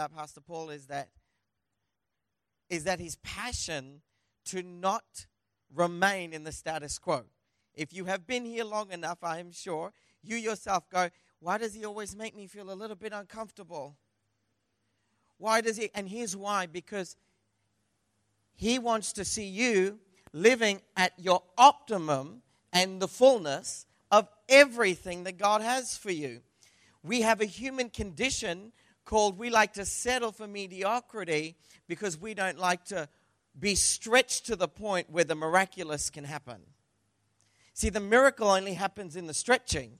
about Pastor Paul is that is that his passion to not remain in the status quo. If you have been here long enough, I am sure, you yourself go, why does he always make me feel a little bit uncomfortable? Why does he? And here's why because he wants to see you living at your optimum and the fullness of everything that God has for you. We have a human condition called we like to settle for mediocrity because we don't like to be stretched to the point where the miraculous can happen. See, the miracle only happens in the stretching.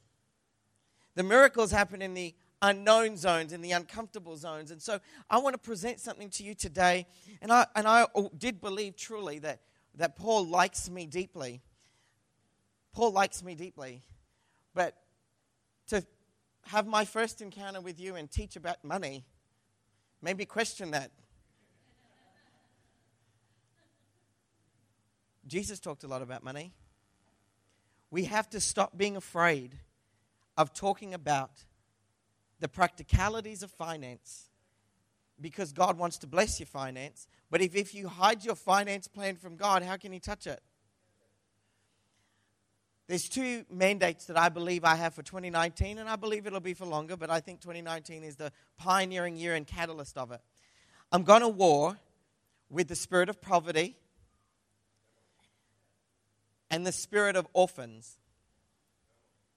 The miracles happen in the unknown zones, in the uncomfortable zones. And so I want to present something to you today. And I, and I did believe truly that, that Paul likes me deeply. Paul likes me deeply. But to have my first encounter with you and teach about money, maybe question that. Jesus talked a lot about money. We have to stop being afraid of talking about the practicalities of finance because God wants to bless your finance. But if, if you hide your finance plan from God, how can He touch it? There's two mandates that I believe I have for 2019, and I believe it'll be for longer, but I think 2019 is the pioneering year and catalyst of it. I'm going to war with the spirit of poverty and the spirit of orphans.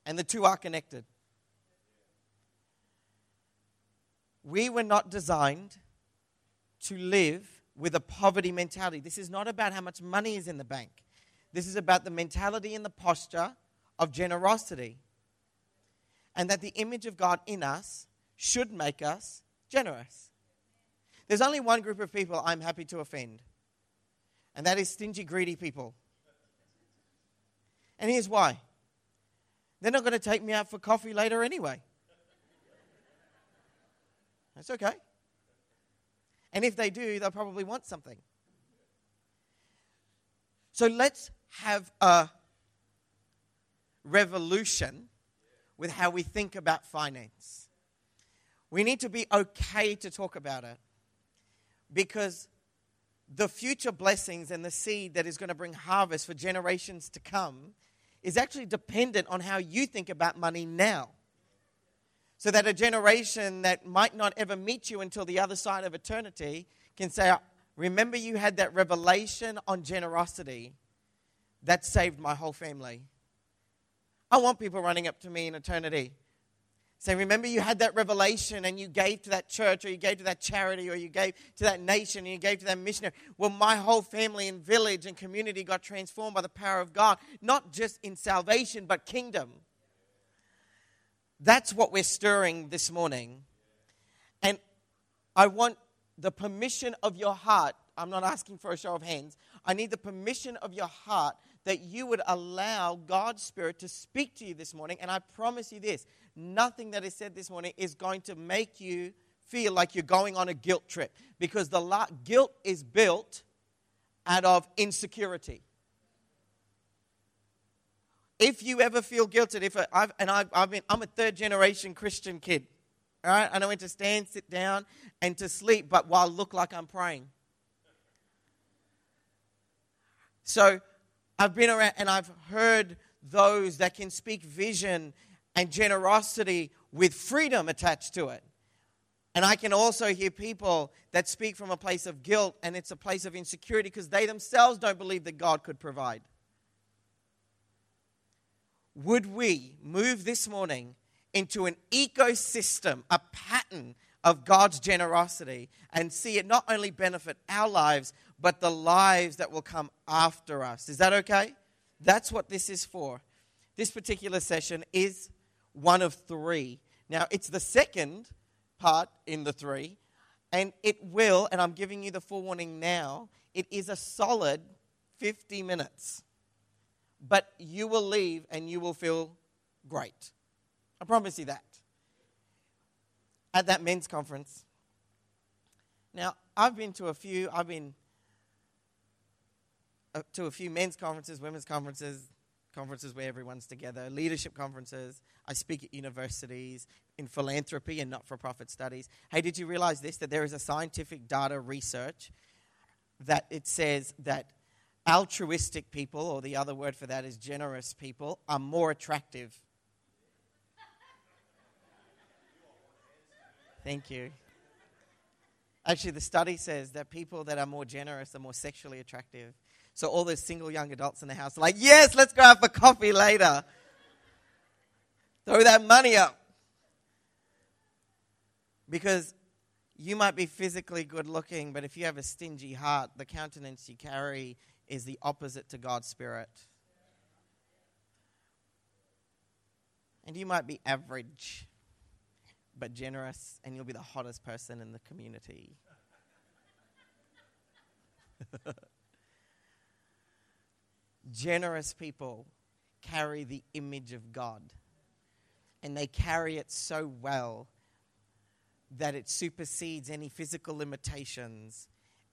And the two are connected. We were not designed to live with a poverty mentality. This is not about how much money is in the bank. This is about the mentality and the posture of generosity. And that the image of God in us should make us generous. There's only one group of people I'm happy to offend, and that is stingy, greedy people. And here's why they're not going to take me out for coffee later anyway. That's okay. And if they do, they'll probably want something. So let's have a revolution with how we think about finance. We need to be okay to talk about it because the future blessings and the seed that is going to bring harvest for generations to come is actually dependent on how you think about money now. So that a generation that might not ever meet you until the other side of eternity can say, Remember, you had that revelation on generosity that saved my whole family. I want people running up to me in eternity Say, remember you had that revelation and you gave to that church or you gave to that charity or you gave to that nation and you gave to that missionary. Well, my whole family and village and community got transformed by the power of God, not just in salvation, but kingdom. That's what we're stirring this morning. And I want the permission of your heart. I'm not asking for a show of hands. I need the permission of your heart that you would allow God's Spirit to speak to you this morning. And I promise you this nothing that is said this morning is going to make you feel like you're going on a guilt trip because the la- guilt is built out of insecurity. If you ever feel guilty, if I've, and I've, I've been, I'm a third generation Christian kid, all right, I went to stand, sit down, and to sleep, but while I look like I'm praying. So I've been around and I've heard those that can speak vision and generosity with freedom attached to it. And I can also hear people that speak from a place of guilt and it's a place of insecurity because they themselves don't believe that God could provide. Would we move this morning into an ecosystem, a pattern of God's generosity, and see it not only benefit our lives, but the lives that will come after us? Is that okay? That's what this is for. This particular session is one of three. Now, it's the second part in the three, and it will, and I'm giving you the forewarning now, it is a solid 50 minutes. But you will leave and you will feel great. I promise you that. At that men's conference. Now, I've been to a few, I've been Uh, to a few men's conferences, women's conferences, conferences where everyone's together, leadership conferences. I speak at universities in philanthropy and not for profit studies. Hey, did you realize this? That there is a scientific data research that it says that altruistic people, or the other word for that is generous people, are more attractive. Thank you. Actually, the study says that people that are more generous are more sexually attractive. So all those single young adults in the house are like, yes, let's go out for coffee later. Throw that money up. Because you might be physically good looking, but if you have a stingy heart, the countenance you carry is the opposite to God's Spirit. And you might be average, but generous, and you'll be the hottest person in the community. generous people carry the image of God. And they carry it so well that it supersedes any physical limitations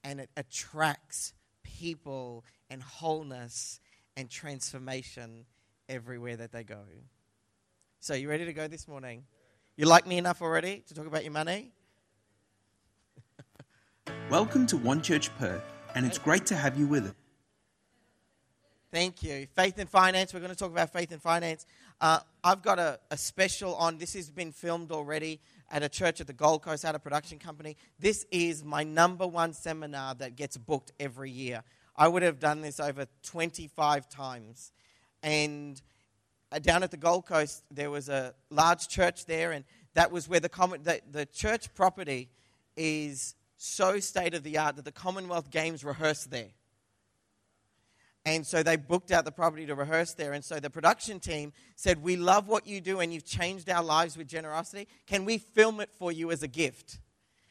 and it attracts people and wholeness and transformation everywhere that they go. So, you ready to go this morning? You like me enough already to talk about your money? Welcome to One Church Perth, and it's great to have you with us. Thank you. Faith and finance. We're going to talk about faith and finance. Uh, I've got a, a, special on. This has been filmed already at a church at the Gold Coast at a production company. This is my number one seminar that gets booked every year. I would have done this over 25 times. And uh, down at the Gold Coast, there was a large church there, and that was where the, common, the, the church property is so state of the art that the Commonwealth Games rehearse there. And so they booked out the property to rehearse there. And so the production team said, We love what you do and you've changed our lives with generosity. Can we film it for you as a gift?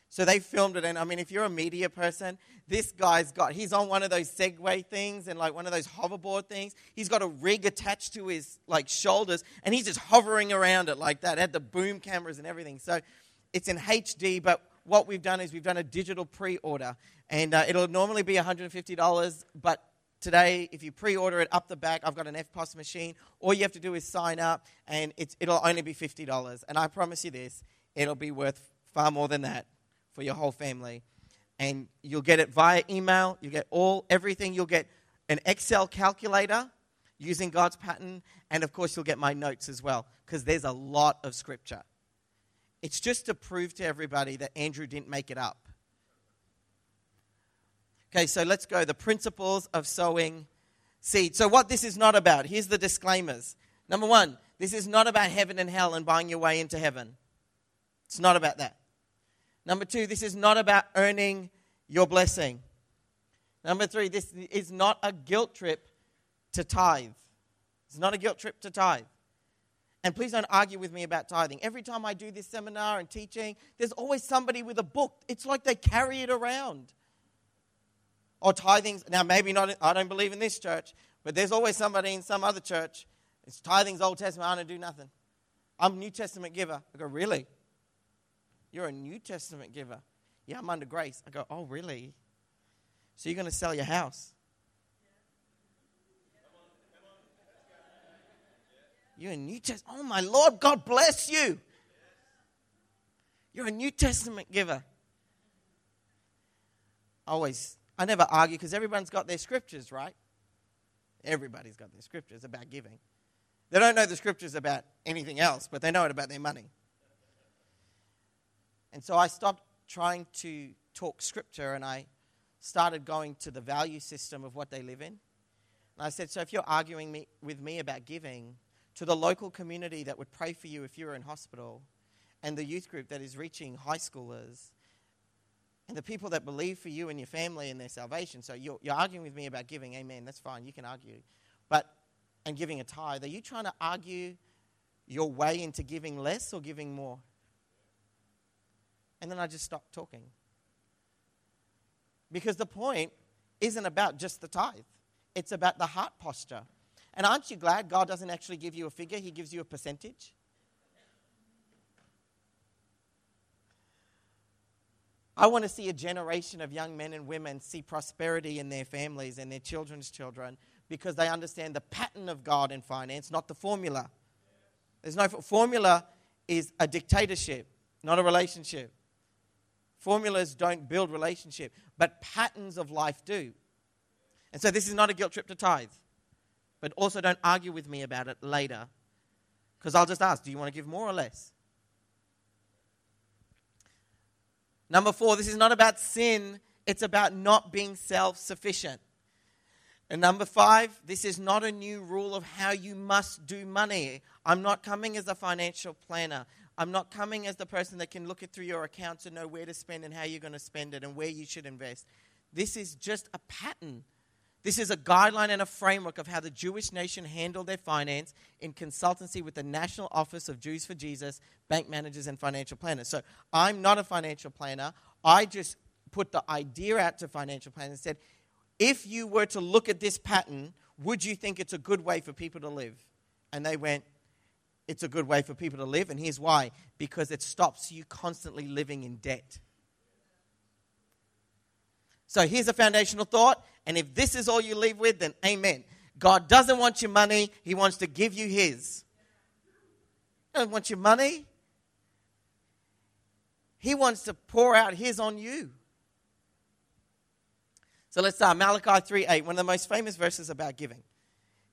So they filmed it. And I mean, if you're a media person, this guy's got, he's on one of those Segway things and like one of those hoverboard things. He's got a rig attached to his like shoulders and he's just hovering around it like that. Had the boom cameras and everything. So it's in HD, but what we've done is we've done a digital pre order. And uh, it'll normally be $150, but Today, if you pre order it up the back, I've got an EFTPOS machine. All you have to do is sign up, and it'll only be $50. And I promise you this it'll be worth far more than that for your whole family. And you'll get it via email, you get all, everything. You'll get an Excel calculator using God's pattern, and of course, you'll get my notes as well, because there's a lot of scripture. It's just to prove to everybody that Andrew didn't make it up. Okay, so let's go. The principles of sowing seed. So, what this is not about, here's the disclaimers. Number one, this is not about heaven and hell and buying your way into heaven. It's not about that. Number two, this is not about earning your blessing. Number three, this is not a guilt trip to tithe. It's not a guilt trip to tithe. And please don't argue with me about tithing. Every time I do this seminar and teaching, there's always somebody with a book. It's like they carry it around or tithings. Now, maybe not, I don't believe in this church, but there's always somebody in some other church. It's tithing's Old Testament. I don't do nothing. I'm a New Testament giver. I go, really? You're a New Testament giver. Yeah, I'm under grace. I go, oh, really? So you're going to sell your house? You're a New Testament. Oh, my Lord, God bless you. You're a New Testament giver. Always I never argue because everyone's got their scriptures, right? Everybody's got their scriptures about giving. They don't know the scriptures about anything else, but they know it about their money. And so I stopped trying to talk scripture and I started going to the value system of what they live in. And I said, So if you're arguing me, with me about giving to the local community that would pray for you if you were in hospital, and the youth group that is reaching high schoolers, and the people that believe for you and your family and their salvation. So you're, you're arguing with me about giving, amen, that's fine, you can argue. But, and giving a tithe, are you trying to argue your way into giving less or giving more? And then I just stopped talking. Because the point isn't about just the tithe, it's about the heart posture. And aren't you glad God doesn't actually give you a figure, He gives you a percentage? I want to see a generation of young men and women see prosperity in their families and their children's children because they understand the pattern of God in finance, not the formula. There's no formula is a dictatorship, not a relationship. Formulas don't build relationship, but patterns of life do. And so this is not a guilt trip to tithe. But also don't argue with me about it later. Because I'll just ask, do you want to give more or less? Number four, this is not about sin, it's about not being self sufficient. And number five, this is not a new rule of how you must do money. I'm not coming as a financial planner. I'm not coming as the person that can look it through your accounts and know where to spend and how you're going to spend it and where you should invest. This is just a pattern. This is a guideline and a framework of how the Jewish nation handled their finance in consultancy with the National Office of Jews for Jesus, bank managers, and financial planners. So I'm not a financial planner. I just put the idea out to financial planners and said, if you were to look at this pattern, would you think it's a good way for people to live? And they went, it's a good way for people to live. And here's why because it stops you constantly living in debt. So here's a foundational thought. And if this is all you leave with, then amen. God doesn't want your money, He wants to give you His. He doesn't want your money, He wants to pour out His on you. So let's start. Malachi 3 8, one of the most famous verses about giving,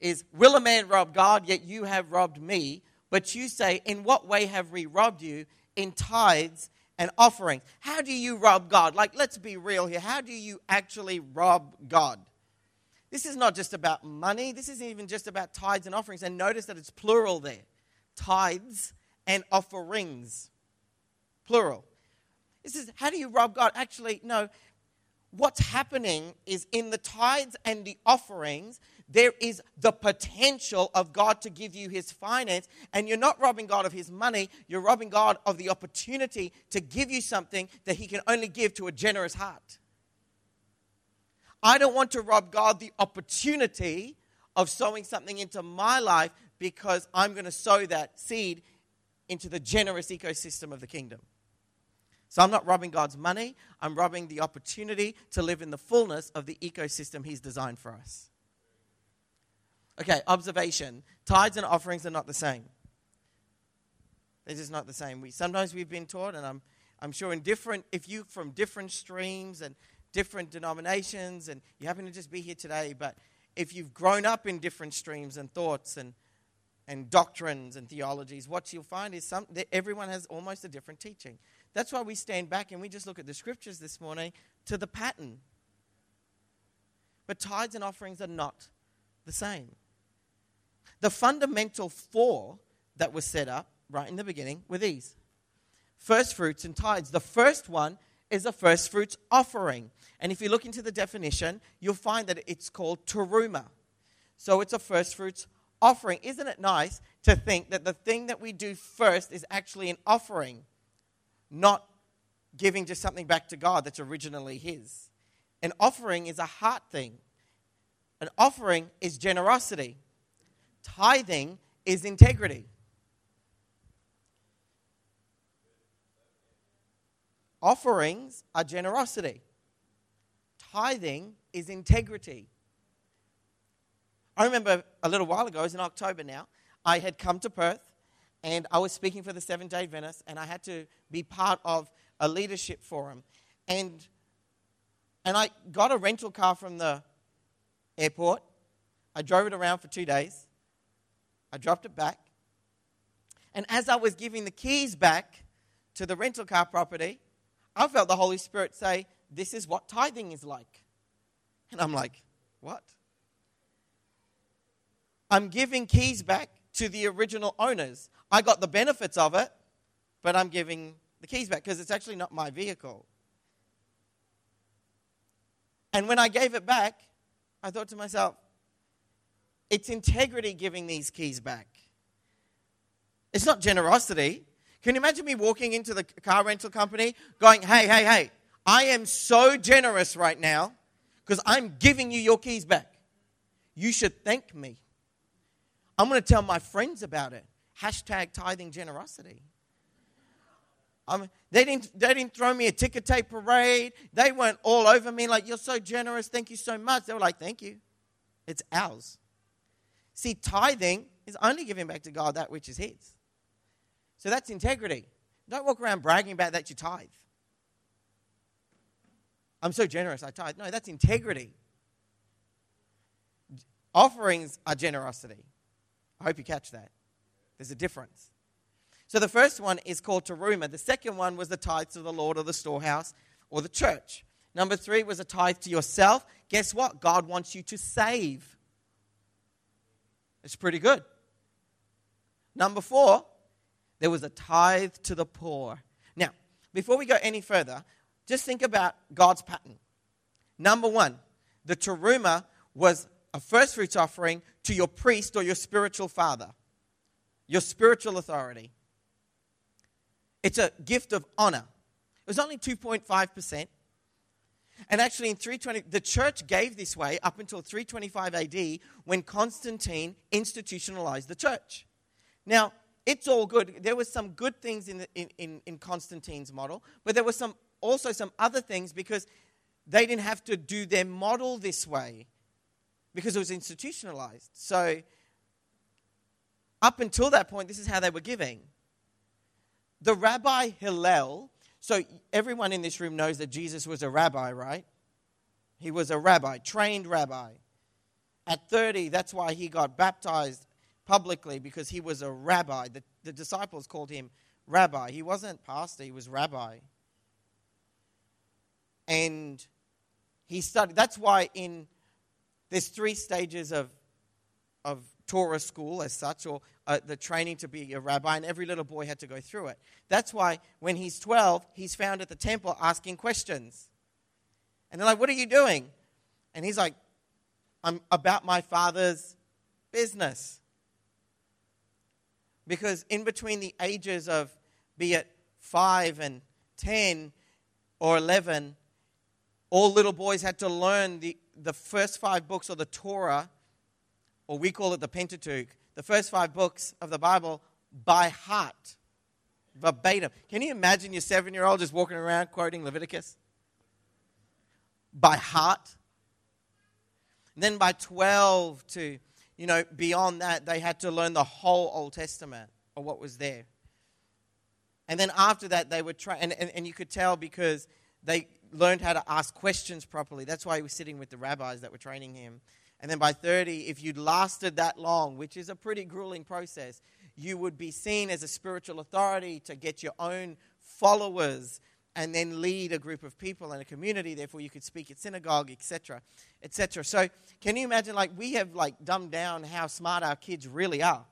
is Will a man rob God, yet you have robbed me? But you say, In what way have we robbed you? In tithes and offerings. How do you rob God? Like, let's be real here. How do you actually rob God? This is not just about money, this isn't even just about tithes and offerings. And notice that it's plural there tithes and offerings. Plural. This is how do you rob God? Actually, no. What's happening is in the tithes and the offerings, there is the potential of God to give you his finance, and you're not robbing God of his money, you're robbing God of the opportunity to give you something that he can only give to a generous heart. I don't want to rob God the opportunity of sowing something into my life because I'm going to sow that seed into the generous ecosystem of the kingdom. So I'm not robbing God's money, I'm robbing the opportunity to live in the fullness of the ecosystem He's designed for us. Okay, observation. Tithes and offerings are not the same. They're just not the same. We sometimes we've been taught, and I'm I'm sure in different if you from different streams and different denominations, and you happen to just be here today, but if you've grown up in different streams and thoughts and and doctrines and theologies, what you'll find is some that everyone has almost a different teaching. That's why we stand back and we just look at the scriptures this morning to the pattern. But tithes and offerings are not the same. The fundamental four that were set up right in the beginning were these first fruits and tithes. The first one is a first fruits offering. And if you look into the definition, you'll find that it's called teruma. So it's a first fruits offering. Isn't it nice to think that the thing that we do first is actually an offering, not giving just something back to God that's originally His? An offering is a heart thing, an offering is generosity. Tithing is integrity. Offerings are generosity. Tithing is integrity. I remember a little while ago, it was in October now, I had come to Perth and I was speaking for the Seven Day Adventist and I had to be part of a leadership forum. And, and I got a rental car from the airport. I drove it around for two days. I dropped it back. And as I was giving the keys back to the rental car property, I felt the Holy Spirit say, This is what tithing is like. And I'm like, What? I'm giving keys back to the original owners. I got the benefits of it, but I'm giving the keys back because it's actually not my vehicle. And when I gave it back, I thought to myself, it's integrity giving these keys back. It's not generosity. Can you imagine me walking into the car rental company going, hey, hey, hey, I am so generous right now because I'm giving you your keys back. You should thank me. I'm going to tell my friends about it. Hashtag tithing generosity. I mean, they, didn't, they didn't throw me a ticker tape parade. They weren't all over me like, you're so generous. Thank you so much. They were like, thank you. it's ours. See, tithing is only giving back to God that which is His. So that's integrity. Don't walk around bragging about that you tithe. I'm so generous, I tithe. No, that's integrity. Offerings are generosity. I hope you catch that. There's a difference. So the first one is called teruma. The second one was the tithe to the Lord or the storehouse or the church. Number three was a tithe to yourself. Guess what? God wants you to save. It's pretty good. Number four, there was a tithe to the poor. Now, before we go any further, just think about God's pattern. Number one, the teruma was a first fruits offering to your priest or your spiritual father, your spiritual authority. It's a gift of honor. It was only 2.5%. And actually, in 320, the church gave this way up until 325 AD when Constantine institutionalized the church. Now, it's all good. There were some good things in, the, in, in, in Constantine's model, but there were some, also some other things because they didn't have to do their model this way because it was institutionalized. So, up until that point, this is how they were giving. The rabbi Hillel, so everyone in this room knows that Jesus was a rabbi, right? He was a rabbi, trained rabbi. At 30, that's why he got baptized publicly because he was a rabbi. The, the disciples called him rabbi. He wasn't pastor, he was rabbi. And he studied. That's why in there's three stages of of Torah school as such, or uh, the training to be a rabbi, and every little boy had to go through it. That's why when he's 12, he's found at the temple asking questions. And they're like, What are you doing? And he's like, I'm about my father's business. Because in between the ages of, be it 5 and 10 or 11, all little boys had to learn the, the first five books of the Torah, or we call it the Pentateuch, the first five books of the Bible by heart, verbatim. Can you imagine your seven year old just walking around quoting Leviticus? By heart. And then by 12 to you know, beyond that, they had to learn the whole Old Testament or what was there. And then after that, they try, and, and, and you could tell because they learned how to ask questions properly. That's why he was sitting with the rabbis that were training him. And then by 30, if you'd lasted that long, which is a pretty grueling process, you would be seen as a spiritual authority to get your own followers and then lead a group of people and a community. Therefore, you could speak at synagogue, etc., etc. So, can you imagine? Like, we have like dumbed down how smart our kids really are.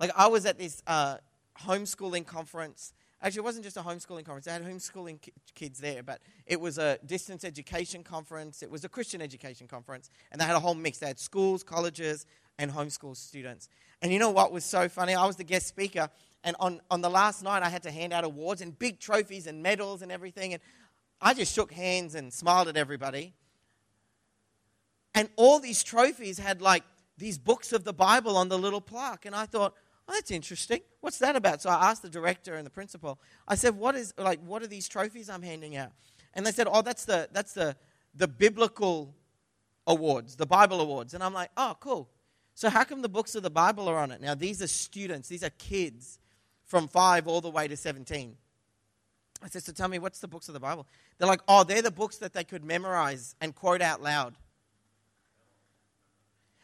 Like, I was at this uh, homeschooling conference. Actually, it wasn't just a homeschooling conference. They had homeschooling ki- kids there, but it was a distance education conference. It was a Christian education conference, and they had a whole mix. They had schools, colleges, and homeschool students. And you know what was so funny? I was the guest speaker, and on, on the last night, I had to hand out awards and big trophies and medals and everything. And I just shook hands and smiled at everybody. And all these trophies had like these books of the Bible on the little plaque. And I thought, oh, that's interesting. What's that about? So I asked the director and the principal, I said, what is like what are these trophies I'm handing out? And they said, Oh, that's the that's the the biblical awards, the Bible awards. And I'm like, oh, cool. So how come the books of the Bible are on it? Now these are students, these are kids from 5 all the way to 17. I said, So tell me, what's the books of the Bible? They're like, Oh, they're the books that they could memorize and quote out loud.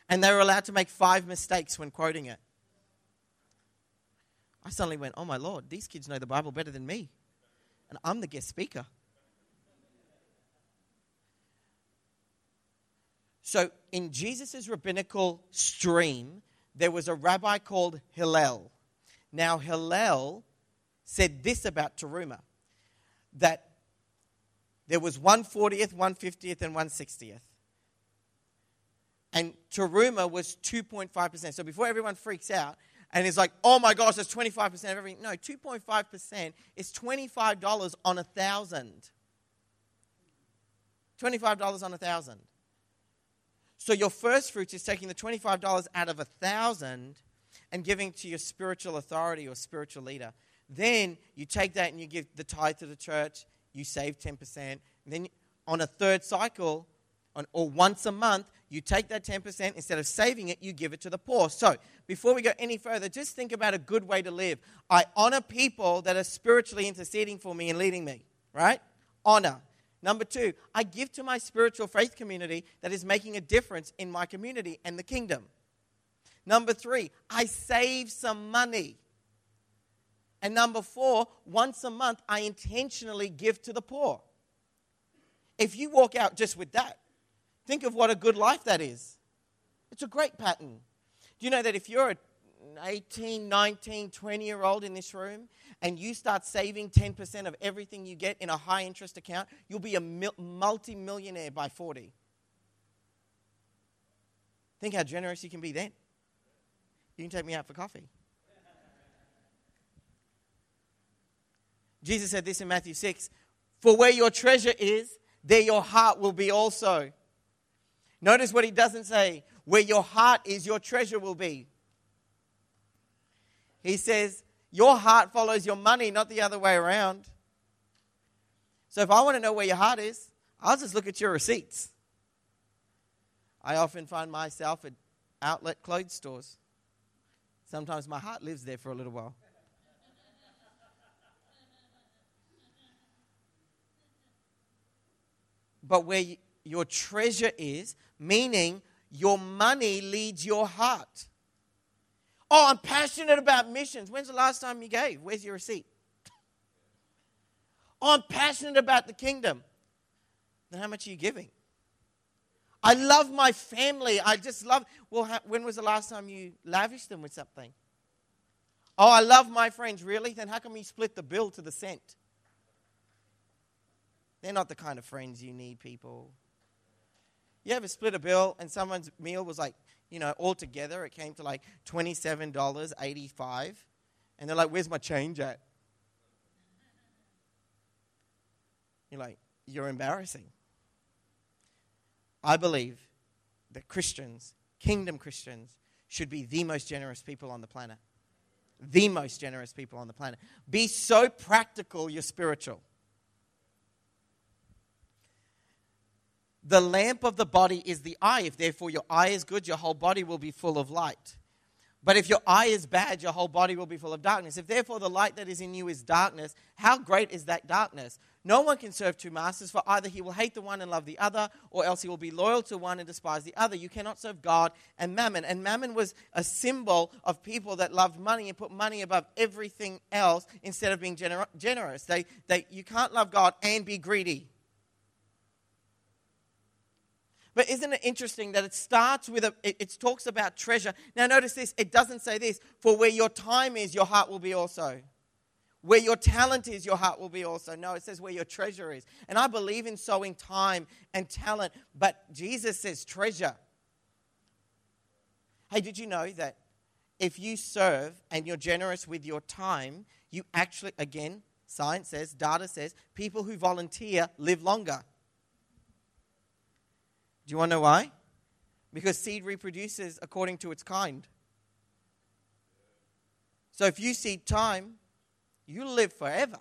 And they were allowed to make five mistakes when quoting it. I suddenly went, Oh my Lord, these kids know the Bible better than me. And I'm the guest speaker. So, in Jesus' rabbinical stream, there was a rabbi called Hillel. Now, Hillel said this about Teruma that there was 140th, 150th, and 160th. And Teruma was 2.5%. So before everyone freaks out and is like, oh my gosh, that's 25% of everything. No, 2.5% is $25 on a thousand. $25 on a thousand. So your first fruits is taking the $25 out of a thousand and giving to your spiritual authority or spiritual leader. Then you take that and you give the tithe to the church, you save 10%. And then on a third cycle, on, or once a month, you take that 10%, instead of saving it, you give it to the poor. So, before we go any further, just think about a good way to live. I honor people that are spiritually interceding for me and leading me, right? Honor. Number two, I give to my spiritual faith community that is making a difference in my community and the kingdom. Number three, I save some money. And number four, once a month, I intentionally give to the poor. If you walk out just with that, think of what a good life that is. It's a great pattern. Do you know that if you're an 18, 19, 20 year old in this room and you start saving 10% of everything you get in a high interest account, you'll be a multi millionaire by 40. Think how generous you can be then. You can take me out for coffee. Jesus said this in Matthew 6 For where your treasure is, there your heart will be also. Notice what he doesn't say where your heart is, your treasure will be. He says, Your heart follows your money, not the other way around. So if I want to know where your heart is, I'll just look at your receipts. I often find myself at outlet clothes stores. Sometimes my heart lives there for a little while. but where your treasure is, meaning your money leads your heart. Oh, I'm passionate about missions. When's the last time you gave? Where's your receipt? Oh, I'm passionate about the kingdom. Then how much are you giving? I love my family. I just love. Well, when was the last time you lavished them with something? Oh, I love my friends. Really? Then how come you split the bill to the cent? They're not the kind of friends you need, people. You ever split a bill and someone's meal was like, you know, all together it came to like $27.85. And they're like, where's my change at? You're like, you're embarrassing. I believe that Christians, kingdom Christians, should be the most generous people on the planet. The most generous people on the planet. Be so practical, you're spiritual. The lamp of the body is the eye. If therefore your eye is good, your whole body will be full of light. But if your eye is bad, your whole body will be full of darkness. If therefore the light that is in you is darkness, how great is that darkness? No one can serve two masters, for either he will hate the one and love the other, or else he will be loyal to one and despise the other. You cannot serve God and mammon. And mammon was a symbol of people that loved money and put money above everything else instead of being gener- generous. They, they, you can't love God and be greedy. But isn't it interesting that it starts with a, it, it, talks about treasure. Now, notice this it doesn't say this, for where your time is, your heart will be also. Where your talent is, your heart will be also. No, it says where your treasure is. And I believe in sowing time and talent, but Jesus says treasure. Hey, did you know that if you serve and you're generous with your time, you actually, again, science says, data says, people who volunteer live longer. Do you want to know why? Because seed reproduces according to its kind. So if you seed time, you live forever.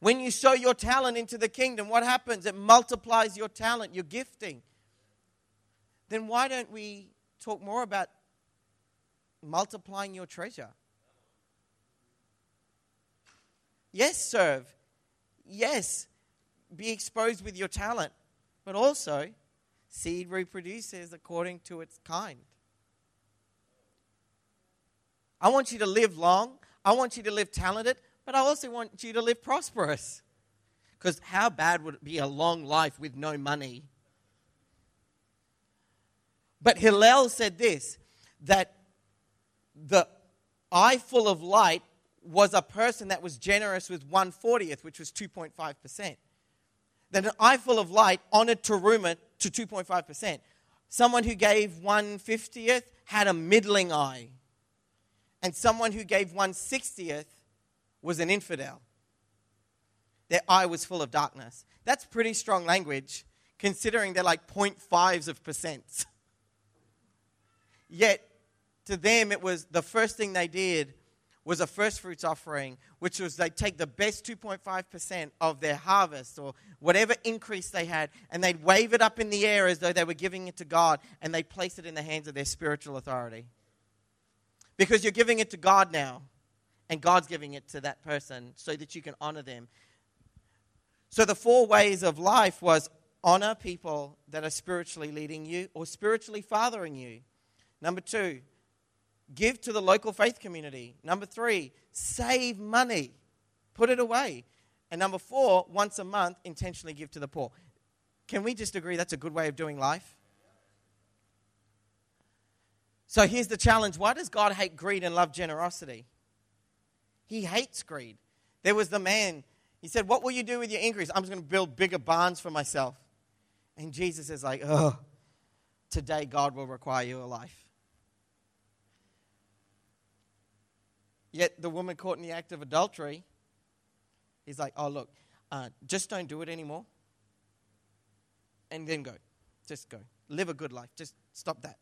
When you sow your talent into the kingdom, what happens? It multiplies your talent, your gifting. Then why don't we talk more about multiplying your treasure? Yes, serve. Yes, be exposed with your talent, but also seed reproduces according to its kind. I want you to live long. I want you to live talented, but I also want you to live prosperous. Because how bad would it be a long life with no money? But Hillel said this that the eye full of light was a person that was generous with 140th, which was 2.5% that an eye full of light honored Teruma to 2.5%. Someone who gave 150th had a middling eye. And someone who gave 160th was an infidel. Their eye was full of darkness. That's pretty strong language, considering they're like 0.5s of percents. Yet, to them, it was the first thing they did was a first fruits offering, which was they'd take the best 2.5% of their harvest or whatever increase they had, and they'd wave it up in the air as though they were giving it to God, and they'd place it in the hands of their spiritual authority. Because you're giving it to God now, and God's giving it to that person so that you can honor them. So the four ways of life was honor people that are spiritually leading you or spiritually fathering you. Number two, Give to the local faith community. Number three, save money, put it away. And number four, once a month, intentionally give to the poor. Can we just agree that's a good way of doing life? So here's the challenge why does God hate greed and love generosity? He hates greed. There was the man, he said, What will you do with your increase? I'm just going to build bigger barns for myself. And Jesus is like, Oh, today God will require your life. Yet the woman caught in the act of adultery, he's like, oh, look, uh, just don't do it anymore. And then go. Just go. Live a good life. Just stop that.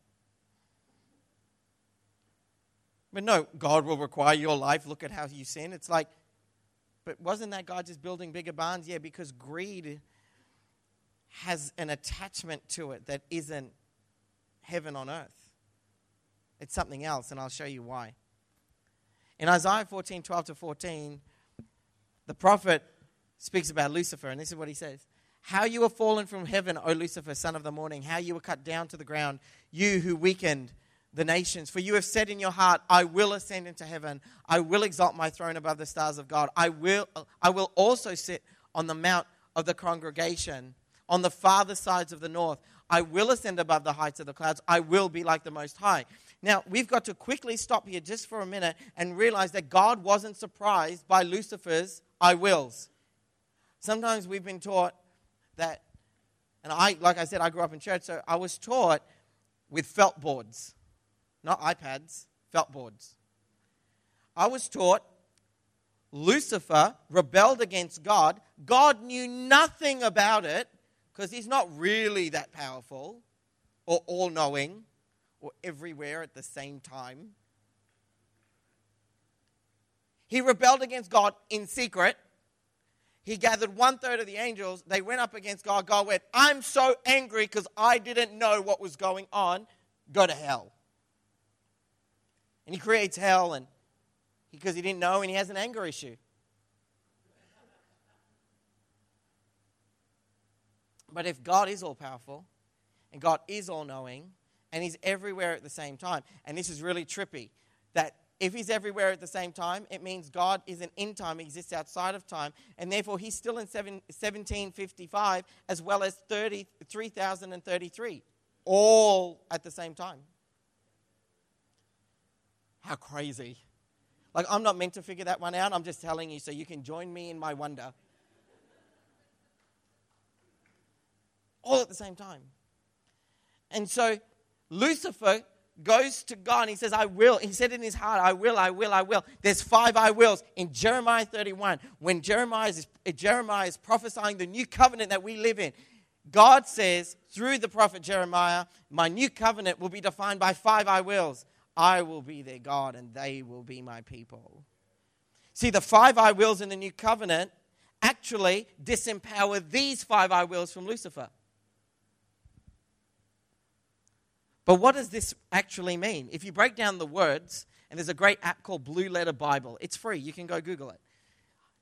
But no, God will require your life. Look at how you sin. It's like, but wasn't that God just building bigger barns? Yeah, because greed has an attachment to it that isn't heaven on earth. It's something else, and I'll show you why. In Isaiah 14 12 to 14, the prophet speaks about Lucifer, and this is what he says How you were fallen from heaven, O Lucifer, son of the morning, how you were cut down to the ground, you who weakened the nations. For you have said in your heart, I will ascend into heaven. I will exalt my throne above the stars of God. I will, I will also sit on the mount of the congregation on the farther sides of the north. I will ascend above the heights of the clouds. I will be like the Most High. Now, we've got to quickly stop here just for a minute and realize that God wasn't surprised by Lucifer's I wills. Sometimes we've been taught that, and I, like I said, I grew up in church, so I was taught with felt boards, not iPads, felt boards. I was taught Lucifer rebelled against God. God knew nothing about it because he's not really that powerful or all knowing or everywhere at the same time. He rebelled against God in secret. He gathered one third of the angels. They went up against God. God went, I'm so angry because I didn't know what was going on. Go to hell. And he creates hell and because he didn't know and he has an anger issue. But if God is all powerful and God is all knowing and he's everywhere at the same time. And this is really trippy that if he's everywhere at the same time, it means God isn't in time, he exists outside of time, and therefore he's still in 1755 as well as 30, 3033, all at the same time. How crazy. Like, I'm not meant to figure that one out, I'm just telling you so you can join me in my wonder. All at the same time. And so Lucifer goes to God and he says, I will. He said in his heart, I will, I will, I will. There's five I wills in Jeremiah 31. When Jeremiah is, eh, Jeremiah is prophesying the new covenant that we live in, God says through the prophet Jeremiah, My new covenant will be defined by five I wills. I will be their God and they will be my people. See, the five I wills in the new covenant actually disempower these five I wills from Lucifer. But what does this actually mean? If you break down the words, and there's a great app called Blue Letter Bible, it's free. You can go Google it.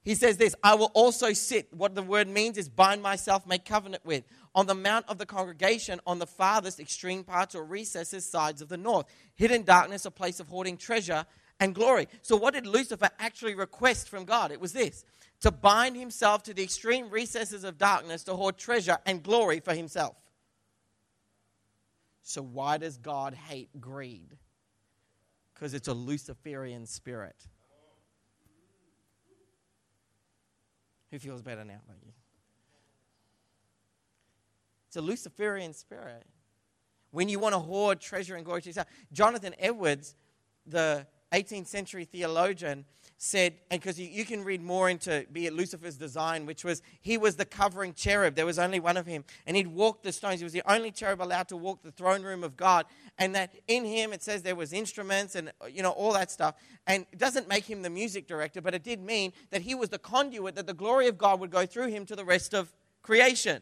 He says this I will also sit. What the word means is bind myself, make covenant with, on the mount of the congregation on the farthest extreme parts or recesses, sides of the north. Hidden darkness, a place of hoarding treasure and glory. So, what did Lucifer actually request from God? It was this to bind himself to the extreme recesses of darkness to hoard treasure and glory for himself. So, why does God hate greed? Because it's a Luciferian spirit. Who feels better now? Like you? It's a Luciferian spirit. When you want to hoard treasure and glory to yourself. Jonathan Edwards, the 18th century theologian, said, and because you, you, can read more into be it Lucifer's design, which was he was the covering cherub. There was only one of him, and he'd walk the stones. He was the only cherub allowed to walk the throne room of God, and that in him it says there was instruments and you know all that stuff. And it doesn't make him the music director, but it did mean that he was the conduit that the glory of God would go through him to the rest of creation,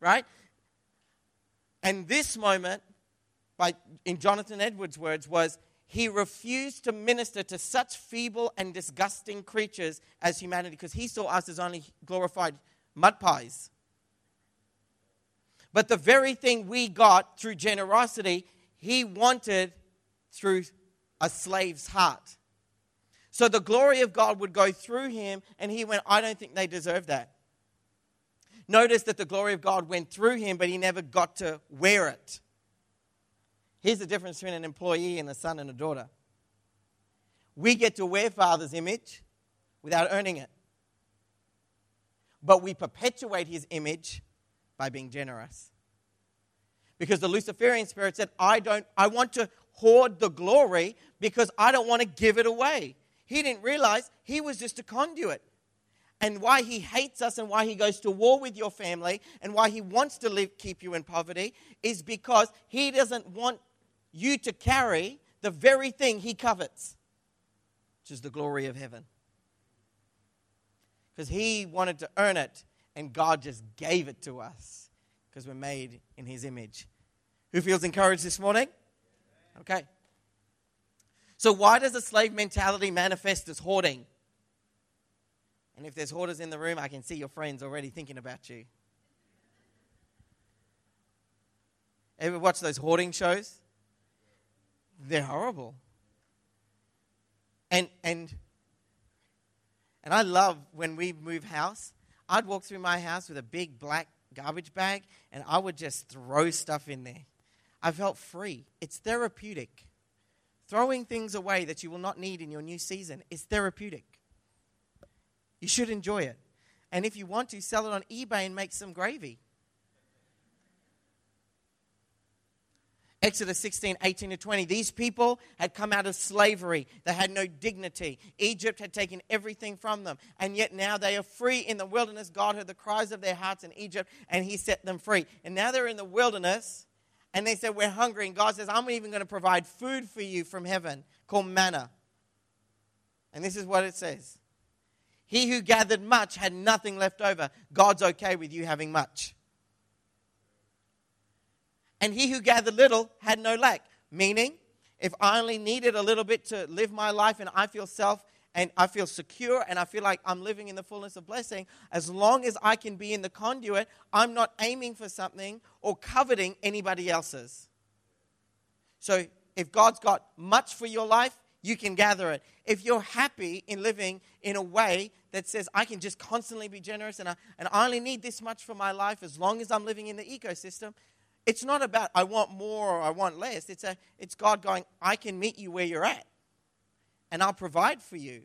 right? And this moment, by in Jonathan Edwards' words, was he refused to minister to such feeble and disgusting creatures as humanity because he saw us as only glorified mud pies. But the very thing we got through generosity, he wanted through a slave's heart. So the glory of God would go through him, and he went, I don't think they deserve that. Notice that the glory of God went through him, but he never got to wear it. Here's the difference between an employee and a son and a daughter. We get to wear Father's image without earning it. But we perpetuate his image by being generous. Because the Luciferian spirit said, I don't I want to hoard the glory because I don't want to give it away. He didn't realize he was just a conduit. And why he hates us and why he goes to war with your family and why he wants to live, keep you in poverty is because he doesn't want you to carry the very thing he covets, which is the glory of heaven. Because he wanted to earn it, and God just gave it to us because we're made in his image. Who feels encouraged this morning? Okay. So, why does a slave mentality manifest as hoarding? And if there's hoarders in the room, I can see your friends already thinking about you. Ever watch those hoarding shows? They're horrible. And and and I love when we move house. I'd walk through my house with a big black garbage bag and I would just throw stuff in there. I felt free. It's therapeutic. Throwing things away that you will not need in your new season is therapeutic. You should enjoy it. And if you want to, sell it on eBay and make some gravy. Exodus 16, 18 to 20. These people had come out of slavery. They had no dignity. Egypt had taken everything from them. And yet now they are free in the wilderness. God heard the cries of their hearts in Egypt and he set them free. And now they're in the wilderness and they said, We're hungry. And God says, I'm even going to provide food for you from heaven called manna. And this is what it says He who gathered much had nothing left over. God's okay with you having much and he who gathered little had no lack. Meaning, if I only needed a little bit to live my life and I feel self and I feel secure and I feel like I'm living in the fullness of blessing, as long as I can be in the conduit, I'm not aiming for something or coveting anybody else's. So if God's got much for your life, you can gather it. If you're happy in living in a way that says, I can just constantly be generous and I, and I only need this much for my life as long as I'm living in the ecosystem, it's not about I want more or I want less. It's, a, it's God going, I can meet you where you're at, and I'll provide for you.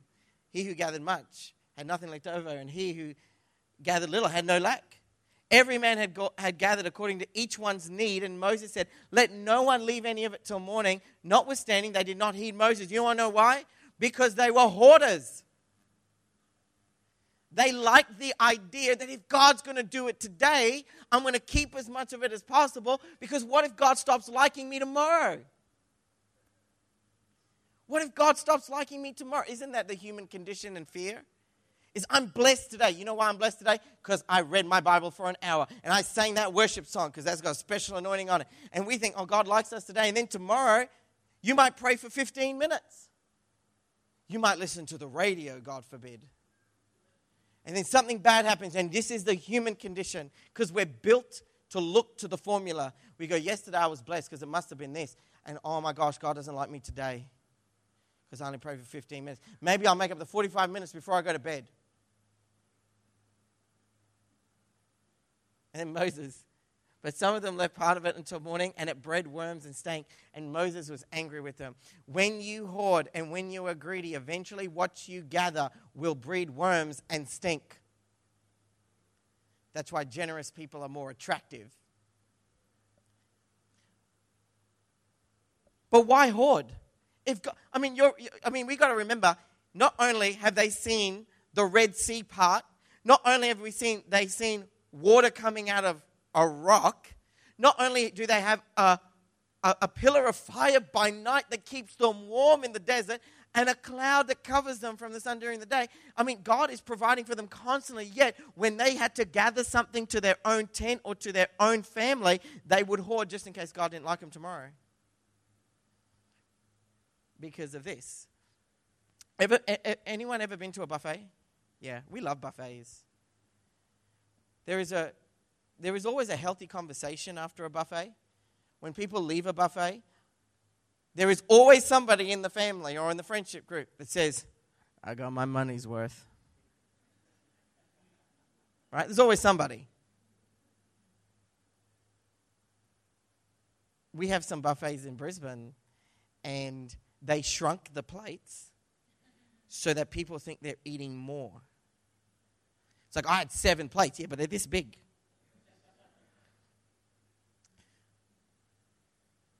He who gathered much had nothing left over, and he who gathered little had no lack. Every man had, go, had gathered according to each one's need, and Moses said, Let no one leave any of it till morning. Notwithstanding, they did not heed Moses. You want to know why? Because they were hoarders. They like the idea that if God's going to do it today, I'm going to keep as much of it as possible because what if God stops liking me tomorrow? What if God stops liking me tomorrow? Isn't that the human condition and fear? Is I'm blessed today. You know why I'm blessed today? Because I read my Bible for an hour and I sang that worship song because that's got a special anointing on it. And we think, oh, God likes us today. And then tomorrow, you might pray for 15 minutes. You might listen to the radio, God forbid and then something bad happens, and this is the human condition because we're built to look to the formula. We go, Yesterday I was blessed because it must have been this, and oh my gosh, God doesn't like me today because I only prayed for 15 minutes. Maybe I'll make up the 45 minutes before I go to bed. And Moses but some of them left part of it until morning, and it bred worms and stank. And Moses was angry with them. When you hoard and when you are greedy, eventually what you gather will breed worms and stink. That's why generous people are more attractive. But why hoard? if God, I mean, you're, I mean, we got to remember. Not only have they seen the Red Sea part, not only have we seen they seen water coming out of a rock, not only do they have a, a, a pillar of fire by night that keeps them warm in the desert, and a cloud that covers them from the sun during the day. I mean, God is providing for them constantly. Yet, when they had to gather something to their own tent or to their own family, they would hoard just in case God didn't like them tomorrow. Because of this. Ever, anyone ever been to a buffet? Yeah, we love buffets. There is, a, there is always a healthy conversation after a buffet. When people leave a buffet, there is always somebody in the family or in the friendship group that says, I got my money's worth. Right? There's always somebody. We have some buffets in Brisbane, and they shrunk the plates so that people think they're eating more. It's like, I had seven plates. Yeah, but they're this big.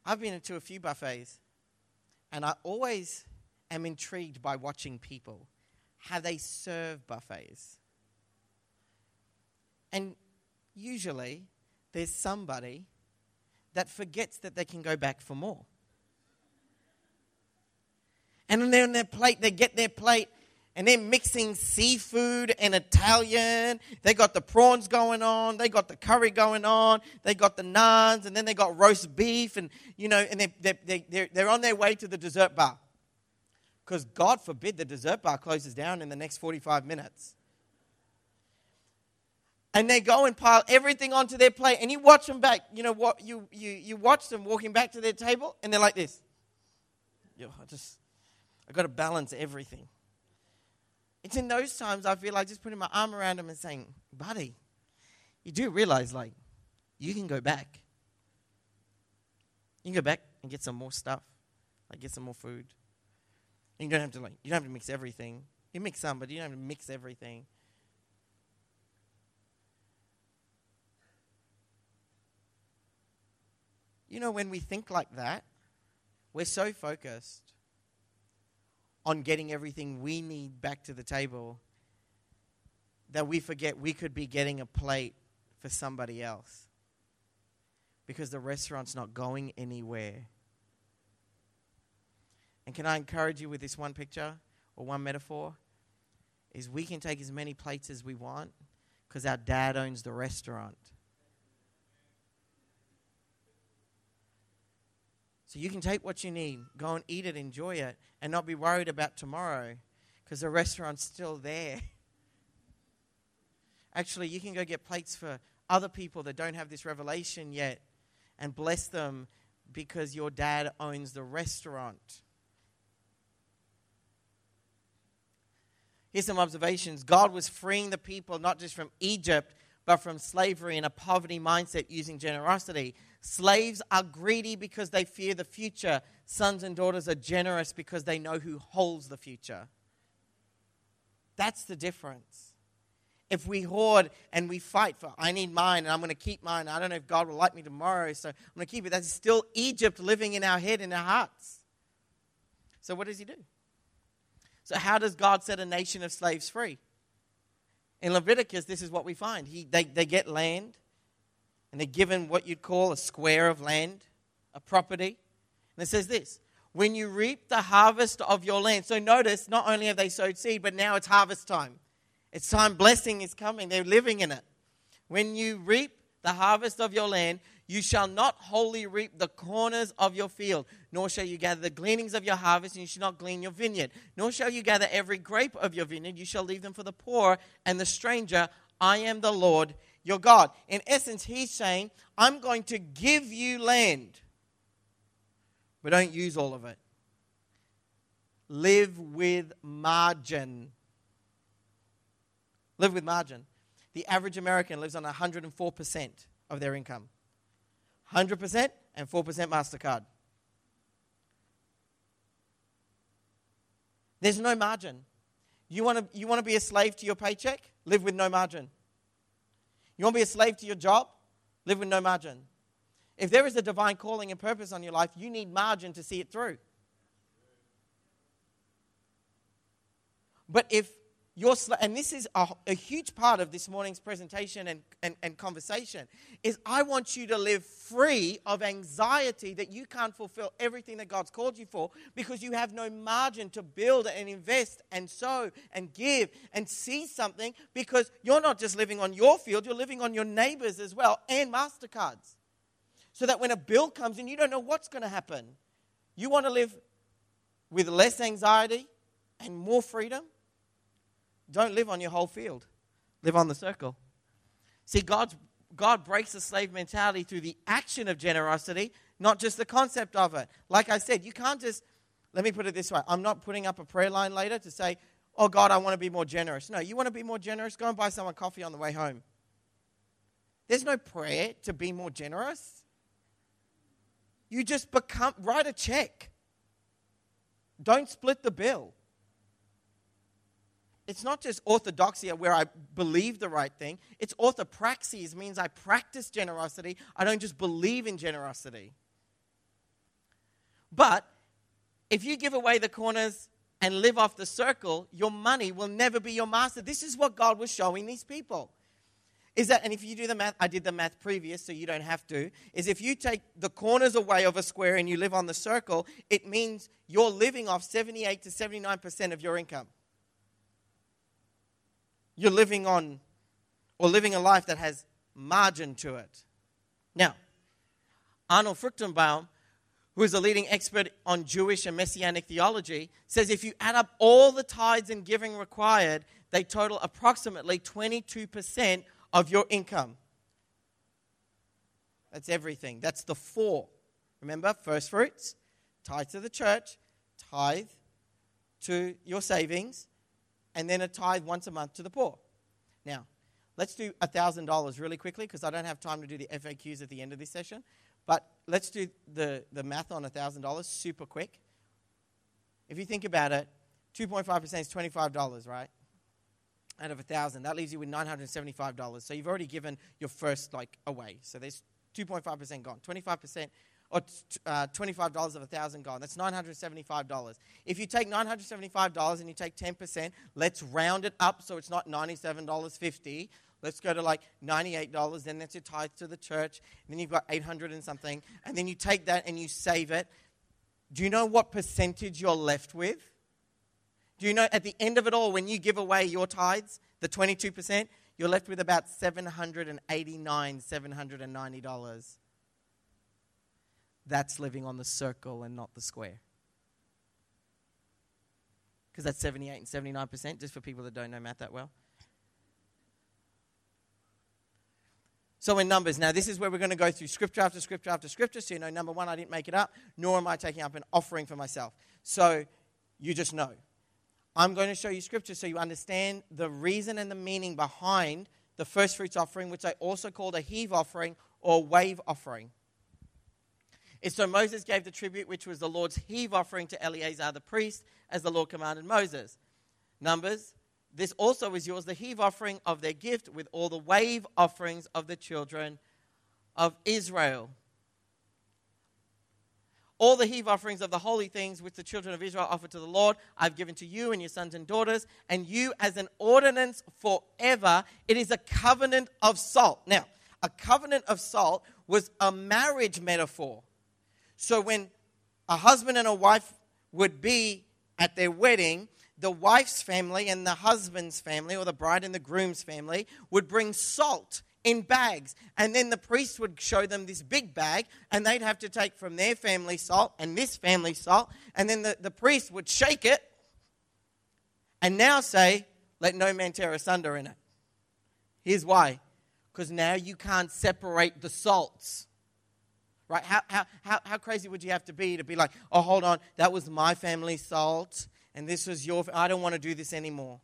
I've been to a few buffets and I always am intrigued by watching people, how they serve buffets. And usually, there's somebody that forgets that they can go back for more. And then on their plate, they get their plate and they're mixing seafood and Italian. They got the prawns going on. They got the curry going on. They got the naans, and then they got roast beef, and you know, and they, they, they, they're on their way to the dessert bar. Because God forbid the dessert bar closes down in the next 45 minutes. And they go and pile everything onto their plate, and you watch them back. You know what? You, you, you watch them walking back to their table, and they're like this. Yo, I just, I got to balance everything. It's in those times I feel like just putting my arm around him and saying, buddy, you do realize, like, you can go back. You can go back and get some more stuff, like get some more food. You don't have to like you don't have to mix everything. You mix some, but you don't have to mix everything. You know, when we think like that, we're so focused on getting everything we need back to the table that we forget we could be getting a plate for somebody else because the restaurant's not going anywhere. And can I encourage you with this one picture or one metaphor? Is we can take as many plates as we want because our dad owns the restaurant. You can take what you need, go and eat it, enjoy it, and not be worried about tomorrow because the restaurant's still there. Actually, you can go get plates for other people that don't have this revelation yet and bless them because your dad owns the restaurant. Here's some observations God was freeing the people not just from Egypt, but from slavery and a poverty mindset using generosity. Slaves are greedy because they fear the future. Sons and daughters are generous because they know who holds the future. That's the difference. If we hoard and we fight for, I need mine and I'm going to keep mine, I don't know if God will like me tomorrow, so I'm going to keep it. That's still Egypt living in our head, in our hearts. So, what does He do? So, how does God set a nation of slaves free? In Leviticus, this is what we find. He, they, they get land, and they're given what you'd call a square of land, a property. And it says this when you reap the harvest of your land. So notice, not only have they sowed seed, but now it's harvest time. It's time blessing is coming. They're living in it. When you reap the harvest of your land, you shall not wholly reap the corners of your field, nor shall you gather the gleanings of your harvest, and you shall not glean your vineyard, nor shall you gather every grape of your vineyard. You shall leave them for the poor and the stranger. I am the Lord your God. In essence, he's saying, I'm going to give you land, but don't use all of it. Live with margin. Live with margin. The average American lives on 104% of their income 100% and 4% MasterCard. There's no margin. You want to you want to be a slave to your paycheck? Live with no margin. You want to be a slave to your job? Live with no margin. If there is a divine calling and purpose on your life, you need margin to see it through. But if you're, and this is a, a, huge part of this morning's presentation and, and, and conversation, is I want you to live free of anxiety that you can't fulfill everything that God's called you for because you have no margin to build and invest and sow and give and see something because you're not just living on your field, you're living on your neighbors as well and MasterCards. So that when a bill comes in, you don't know what's going to happen. You want to live with less anxiety and more freedom? Don't live on your whole field, live on the circle. See, God's, God breaks the slave mentality through the action of generosity, not just the concept of it. Like I said, you can't just, let me put it this way I'm not putting up a prayer line later to say, oh God, I want to be more generous. No, you want to be more generous? Go and buy someone coffee on the way home. There's no prayer to be more generous. You just become, write a check. Don't split the bill it's not just orthodoxy where I believe the right thing. It's orthopraxy means I practice generosity. I don't just believe in generosity. But if you give away the corners and live off the circle, your money will never be your master. This is what God was showing these people. Is that, and if you do the math, I did the math previous, so you don't have to, is if you take the corners away of a square and you live on the circle, it means you're living off 78 to 79% of your income you're living on or living a life that has margin to it. Now, Arnold Fruchtenbaum, who is a leading expert on Jewish and Messianic theology, says if you add up all the tithes and giving required, they total approximately 22% of your income. That's everything. That's the four. Remember, first fruits, tithe to the church, tithe to your savings, and then a tithe once a month to the poor. Now, let's do $1,000 really quickly because I don't have time to do the FAQs at the end of this session. But let's do the, the math on $1,000 super quick. If you think about it, 2.5% is $25, right? Out of 1000 That leaves you with $975. So you've already given your first, like, away. So there's 2.5% gone. 25% or uh, $25 of a 1000 gone. That's $975. If you take $975 and you take 10%, let's round it up so it's not $97.50. Let's go to like $98. Then that's your tithe to the church. Then you've got 800 and something. And then you take that and you save it. Do you know what percentage you're left with? Do you know at the end of it all, when you give away your tithes, the 22%, you're left with about 789, $790 that's living on the circle and not the square. Because that's 78 and 79%, just for people that don't know math that well. So, in Numbers, now this is where we're going to go through scripture after scripture after scripture. So, you know, number one, I didn't make it up, nor am I taking up an offering for myself. So, you just know. I'm going to show you scripture so you understand the reason and the meaning behind the first fruits offering, which I also called a heave offering or wave offering. And so Moses gave the tribute, which was the Lord's heave offering to Eleazar the priest, as the Lord commanded Moses. Numbers, this also is yours, the heave offering of their gift, with all the wave offerings of the children of Israel. All the heave offerings of the holy things which the children of Israel offer to the Lord, I've given to you and your sons and daughters, and you as an ordinance forever. It is a covenant of salt. Now, a covenant of salt was a marriage metaphor. So when a husband and a wife would be at their wedding, the wife's family and the husband's family, or the bride and the groom's family, would bring salt in bags. And then the priest would show them this big bag, and they'd have to take from their family salt and this family salt. And then the, the priest would shake it and now say, Let no man tear asunder in it. Here's why because now you can't separate the salts right? How, how, how, how crazy would you have to be to be like, oh, hold on, that was my family salt, and this was your, I don't want to do this anymore.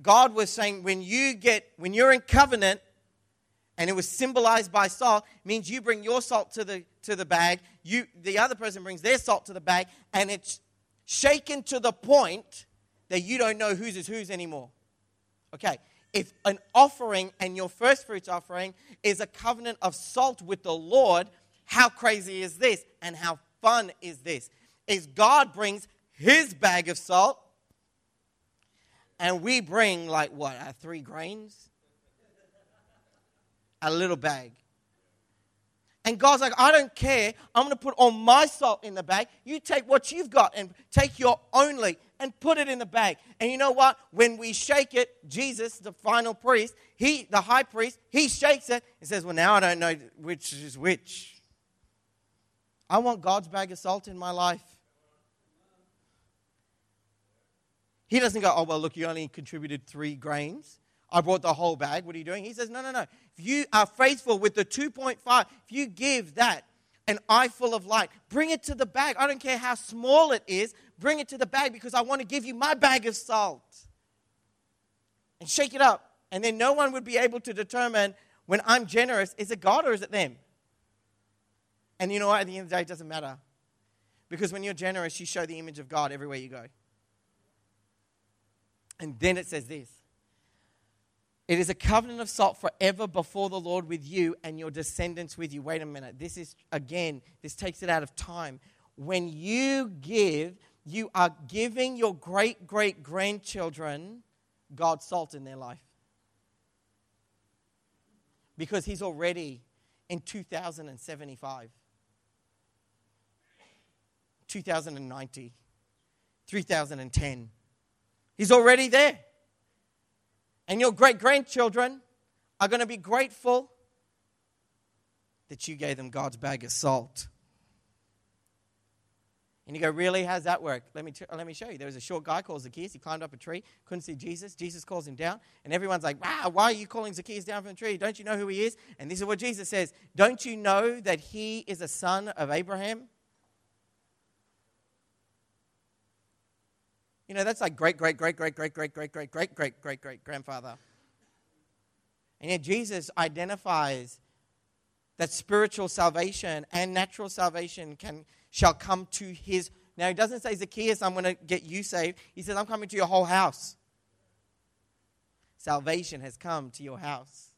God was saying, when you get, when you're in covenant, and it was symbolized by salt, means you bring your salt to the, to the bag, you, the other person brings their salt to the bag, and it's shaken to the point that you don't know whose is whose anymore. Okay, if an offering and your first fruits offering is a covenant of salt with the Lord, how crazy is this? And how fun is this? Is God brings his bag of salt, and we bring like what, uh, three grains? A little bag. And God's like, I don't care. I'm going to put all my salt in the bag. You take what you've got and take your only and put it in the bag. And you know what? When we shake it, Jesus, the final priest, he, the high priest, he shakes it and says, Well, now I don't know which is which. I want God's bag of salt in my life. He doesn't go, Oh, well, look, you only contributed three grains. I brought the whole bag. What are you doing? He says, No, no, no. If you are faithful with the 2.5, if you give that an eye full of light, bring it to the bag. I don't care how small it is, bring it to the bag because I want to give you my bag of salt. And shake it up. And then no one would be able to determine when I'm generous, is it God or is it them? And you know what? At the end of the day, it doesn't matter. Because when you're generous, you show the image of God everywhere you go. And then it says this it is a covenant of salt forever before the Lord with you and your descendants with you. Wait a minute. This is, again, this takes it out of time. When you give, you are giving your great great grandchildren God's salt in their life. Because He's already in 2075, 2090, 3010. He's already there. And your great grandchildren are going to be grateful that you gave them God's bag of salt. And you go, really? How's that work? Let me, let me show you. There was a short guy called Zacchaeus. He climbed up a tree, couldn't see Jesus. Jesus calls him down. And everyone's like, wow, why are you calling Zacchaeus down from the tree? Don't you know who he is? And this is what Jesus says Don't you know that he is a son of Abraham? You know, that's like great, great, great, great, great, great, great, great, great, great, great, great grandfather. And yet Jesus identifies that spiritual salvation and natural salvation can shall come to his now he doesn't say Zacchaeus, I'm gonna get you saved. He says, I'm coming to your whole house. Salvation has come to your house.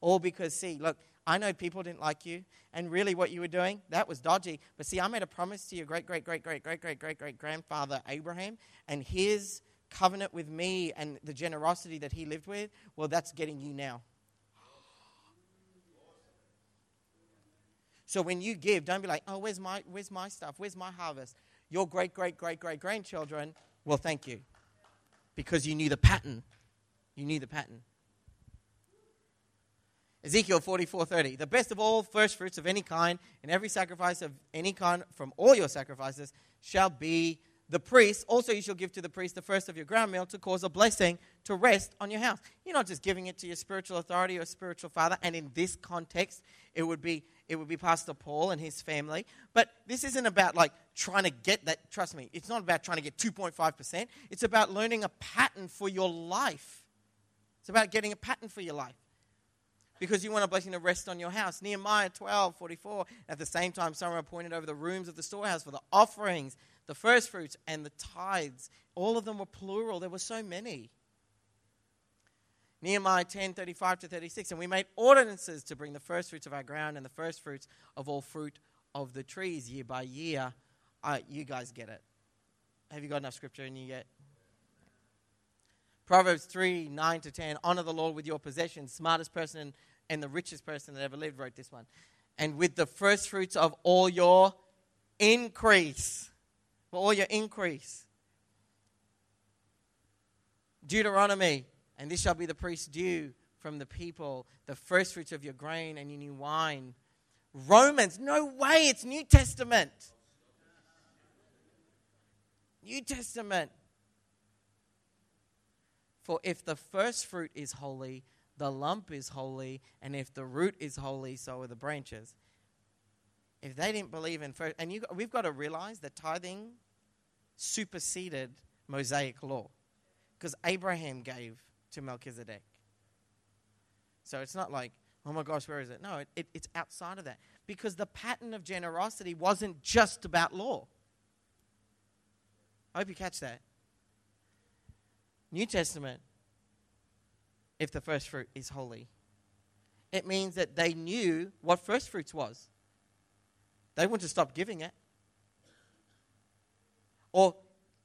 All because, see, look, I know people didn't like you, and really what you were doing, that was dodgy. But see, I made a promise to your great, great, great, great, great, great, great, great grandfather Abraham, and his covenant with me and the generosity that he lived with, well, that's getting you now. So when you give, don't be like, oh, where's my, where's my stuff? Where's my harvest? Your great, great, great, great grandchildren, well, thank you. Because you knew the pattern. You knew the pattern. Ezekiel 44:30. The best of all first fruits of any kind and every sacrifice of any kind from all your sacrifices shall be the priest. Also you shall give to the priest the first of your ground meal to cause a blessing to rest on your house. You're not just giving it to your spiritual authority or spiritual father and in this context it would be it would be Pastor Paul and his family. But this isn't about like trying to get that trust me. It's not about trying to get 2.5%. It's about learning a pattern for your life. It's about getting a pattern for your life because you want a blessing to rest on your house. Nehemiah 12, 44. At the same time, some appointed over the rooms of the storehouse for the offerings, the first fruits, and the tithes. All of them were plural. There were so many. Nehemiah 10, 35 to 36. And we made ordinances to bring the first fruits of our ground and the first fruits of all fruit of the trees year by year. Uh, you guys get it. Have you got enough scripture in you yet? Proverbs 3 9 to 10. Honor the Lord with your possessions. Smartest person and the richest person that ever lived wrote this one. And with the first fruits of all your increase. For all your increase. Deuteronomy. And this shall be the priest's due from the people, the first fruits of your grain and your new wine. Romans, no way, it's New Testament. New Testament. For if the first fruit is holy, the lump is holy, and if the root is holy, so are the branches. If they didn't believe in first, and you, we've got to realize that tithing superseded Mosaic law because Abraham gave to Melchizedek. So it's not like, oh my gosh, where is it? No, it, it, it's outside of that because the pattern of generosity wasn't just about law. I hope you catch that. New Testament, if the first fruit is holy, it means that they knew what first fruits was. They wouldn't have stopped giving it. Or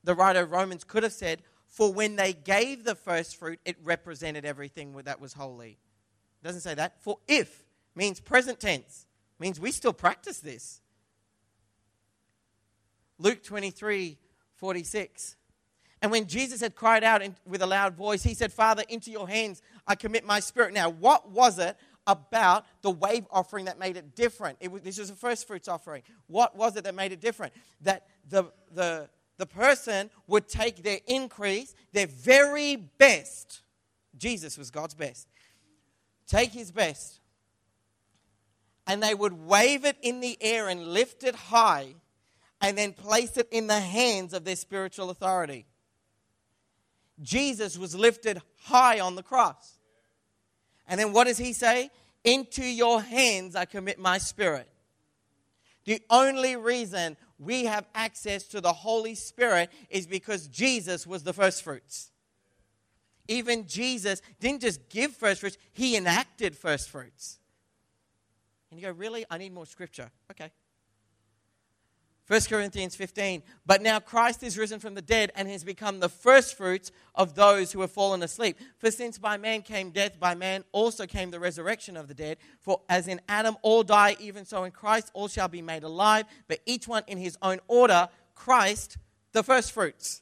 the writer of Romans could have said, For when they gave the first fruit, it represented everything that was holy. It doesn't say that. For if means present tense, means we still practice this. Luke 23 46. And when Jesus had cried out in, with a loud voice, he said, Father, into your hands I commit my spirit. Now, what was it about the wave offering that made it different? It was, this was a first fruits offering. What was it that made it different? That the, the, the person would take their increase, their very best. Jesus was God's best. Take his best. And they would wave it in the air and lift it high and then place it in the hands of their spiritual authority. Jesus was lifted high on the cross. And then what does he say? Into your hands I commit my spirit. The only reason we have access to the Holy Spirit is because Jesus was the first fruits. Even Jesus didn't just give first fruits, he enacted first fruits. And you go, Really? I need more scripture. Okay. 1 Corinthians 15. But now Christ is risen from the dead and has become the firstfruits of those who have fallen asleep. For since by man came death, by man also came the resurrection of the dead. For as in Adam all die, even so in Christ all shall be made alive, but each one in his own order. Christ, the firstfruits.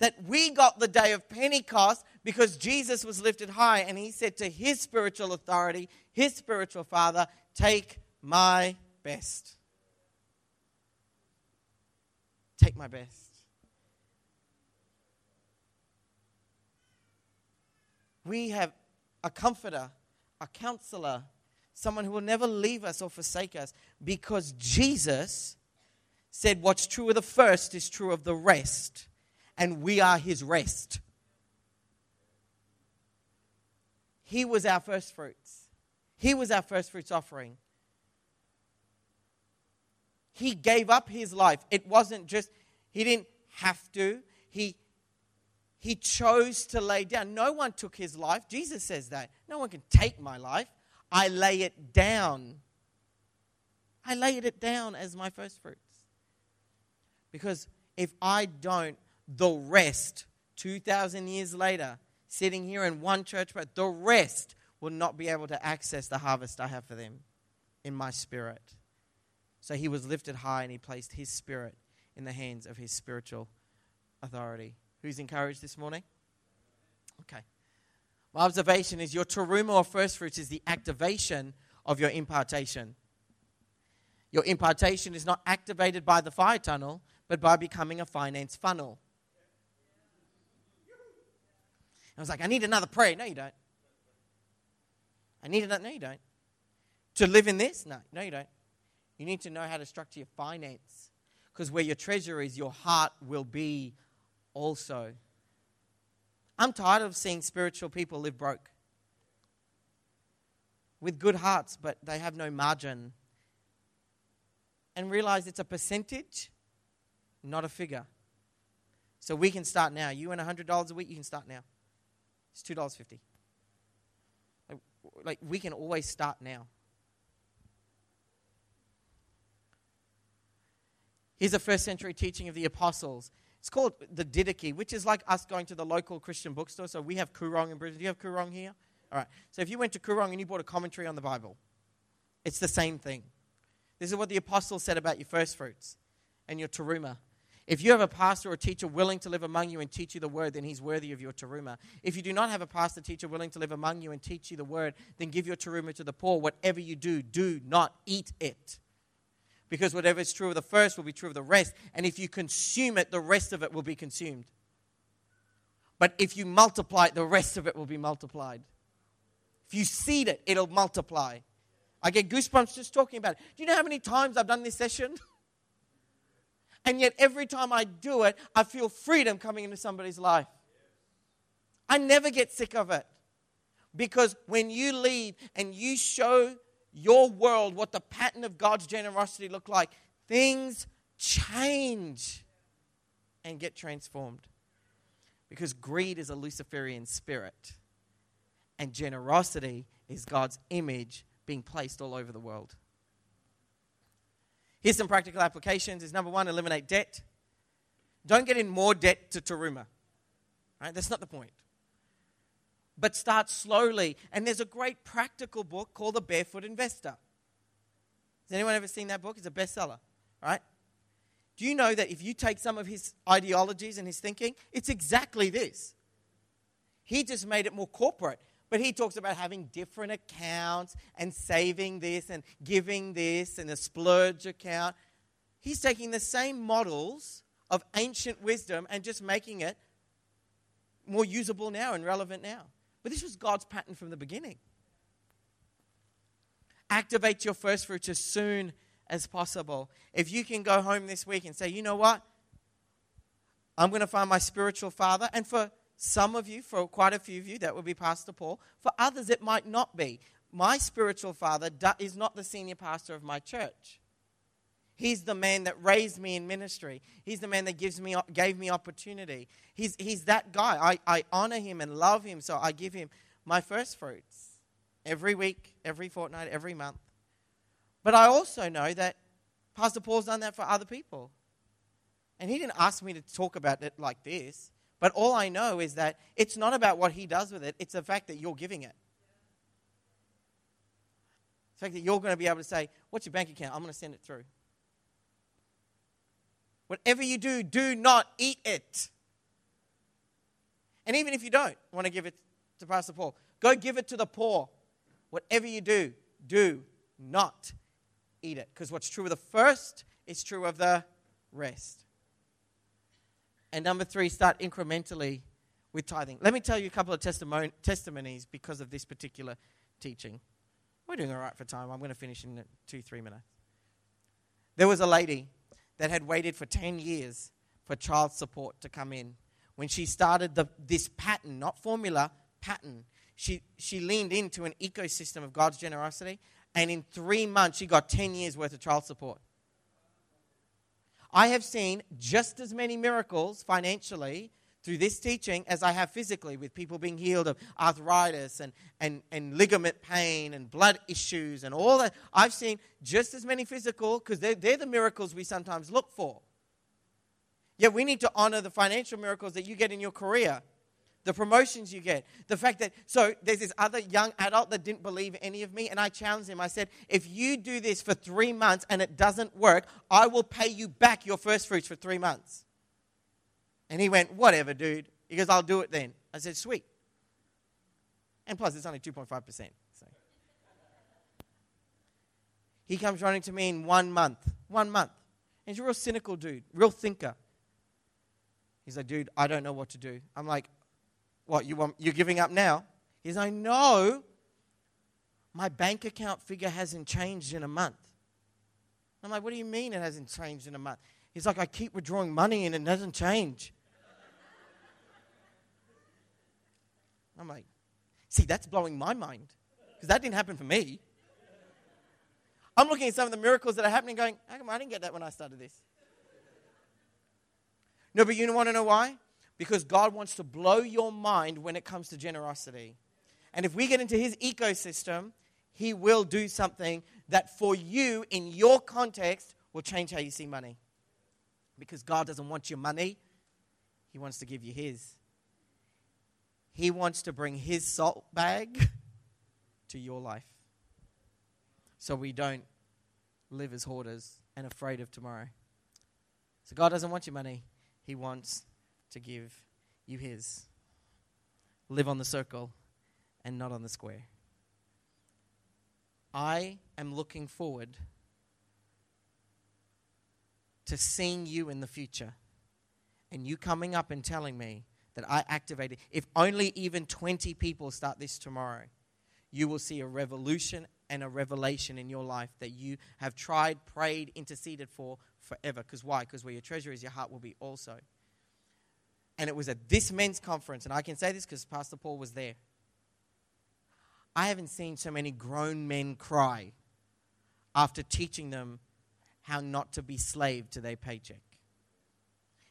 That we got the day of Pentecost because Jesus was lifted high and he said to his spiritual authority, his spiritual father, Take my best. Take my best. We have a comforter, a counselor, someone who will never leave us or forsake us because Jesus said, What's true of the first is true of the rest, and we are his rest. He was our first fruits. He was our first fruits offering. He gave up his life. It wasn't just, he didn't have to. He, he chose to lay down. No one took his life. Jesus says that. No one can take my life. I lay it down. I laid it down as my first fruits. Because if I don't, the rest, 2,000 years later, sitting here in one church, but the rest will not be able to access the harvest I have for them in my spirit. So he was lifted high and he placed his spirit in the hands of his spiritual authority. Who's encouraged this morning? Okay. My observation is your teruma or first fruits is the activation of your impartation. Your impartation is not activated by the fire tunnel, but by becoming a finance funnel. I was like, I need another prayer. No, you don't. I need another. No, you don't. To live in this? No, no, you don't. You need to know how to structure your finance. Because where your treasure is, your heart will be also. I'm tired of seeing spiritual people live broke with good hearts, but they have no margin. And realize it's a percentage, not a figure. So we can start now. You earn $100 a week, you can start now. It's $2.50. Like, we can always start now. Here's a first century teaching of the apostles. It's called the Didache, which is like us going to the local Christian bookstore. So we have Koorong in Brisbane. Do you have Koorong here? All right. So if you went to Koorong and you bought a commentary on the Bible, it's the same thing. This is what the apostles said about your first fruits and your teruma. If you have a pastor or teacher willing to live among you and teach you the word, then he's worthy of your teruma. If you do not have a pastor teacher willing to live among you and teach you the word, then give your teruma to the poor. Whatever you do, do not eat it because whatever is true of the first will be true of the rest. And if you consume it, the rest of it will be consumed. But if you multiply it, the rest of it will be multiplied. If you seed it, it'll multiply. I get goosebumps just talking about it. Do you know how many times I've done this session? and yet, every time I do it, I feel freedom coming into somebody's life. I never get sick of it. Because when you leave and you show your world, what the pattern of God's generosity look like, things change and get transformed. Because greed is a Luciferian spirit, and generosity is God's image being placed all over the world. Here's some practical applications. Is number one, eliminate debt. Don't get in more debt to teruma. Right? That's not the point. But start slowly. And there's a great practical book called The Barefoot Investor. Has anyone ever seen that book? It's a bestseller, right? Do you know that if you take some of his ideologies and his thinking, it's exactly this? He just made it more corporate. But he talks about having different accounts and saving this and giving this and a splurge account. He's taking the same models of ancient wisdom and just making it more usable now and relevant now. But this was God's pattern from the beginning. Activate your first fruits as soon as possible. If you can go home this week and say, you know what? I'm going to find my spiritual father. And for some of you, for quite a few of you, that would be Pastor Paul. For others, it might not be. My spiritual father is not the senior pastor of my church. He's the man that raised me in ministry. He's the man that gives me, gave me opportunity. He's, he's that guy. I, I honor him and love him, so I give him my first fruits every week, every fortnight, every month. But I also know that Pastor Paul's done that for other people. And he didn't ask me to talk about it like this. But all I know is that it's not about what he does with it, it's the fact that you're giving it. The fact that you're going to be able to say, What's your bank account? I'm going to send it through. Whatever you do, do not eat it. And even if you don't want to give it to Pastor Paul, go give it to the poor. Whatever you do, do not eat it. Because what's true of the first is true of the rest. And number three, start incrementally with tithing. Let me tell you a couple of testimon- testimonies because of this particular teaching. We're doing all right for time. I'm going to finish in two, three minutes. There was a lady that had waited for 10 years for child support to come in. When she started the, this pattern, not formula, pattern, she, she leaned into an ecosystem of God's generosity, and in three months, she got 10 years worth of child support. I have seen just as many miracles financially through this teaching as I have physically, with people being healed of arthritis and, and, and ligament pain and blood issues and all that. I've seen just as many physical, because they're, they're the miracles we sometimes look for. Yet we need to honor the financial miracles that you get in your career, the promotions you get, the fact that. So there's this other young adult that didn't believe any of me, and I challenged him. I said, If you do this for three months and it doesn't work, I will pay you back your first fruits for three months. And he went, Whatever, dude. He goes, I'll do it then. I said, Sweet. And plus, it's only 2.5%. So. He comes running to me in one month. One month. And he's a real cynical dude, real thinker. He's like, dude, I don't know what to do. I'm like, what, you want, you're giving up now? He's like, no. My bank account figure hasn't changed in a month. I'm like, what do you mean it hasn't changed in a month? He's like, I keep withdrawing money and it doesn't change. I'm like, see, that's blowing my mind because that didn't happen for me. I'm looking at some of the miracles that are happening, going, how come I didn't get that when I started this? No, but you want to know why? Because God wants to blow your mind when it comes to generosity. And if we get into His ecosystem, He will do something that for you, in your context, will change how you see money. Because God doesn't want your money, He wants to give you His. He wants to bring His salt bag to your life. So we don't live as hoarders and afraid of tomorrow. So God doesn't want your money, He wants to give you His. Live on the circle and not on the square. I am looking forward to seeing you in the future and you coming up and telling me that I activated. If only even 20 people start this tomorrow, you will see a revolution and a revelation in your life that you have tried, prayed, interceded for forever. Because why? Because where your treasure is, your heart will be also. And it was at this men's conference, and I can say this because Pastor Paul was there. I haven't seen so many grown men cry after teaching them how not to be slave to their paycheck.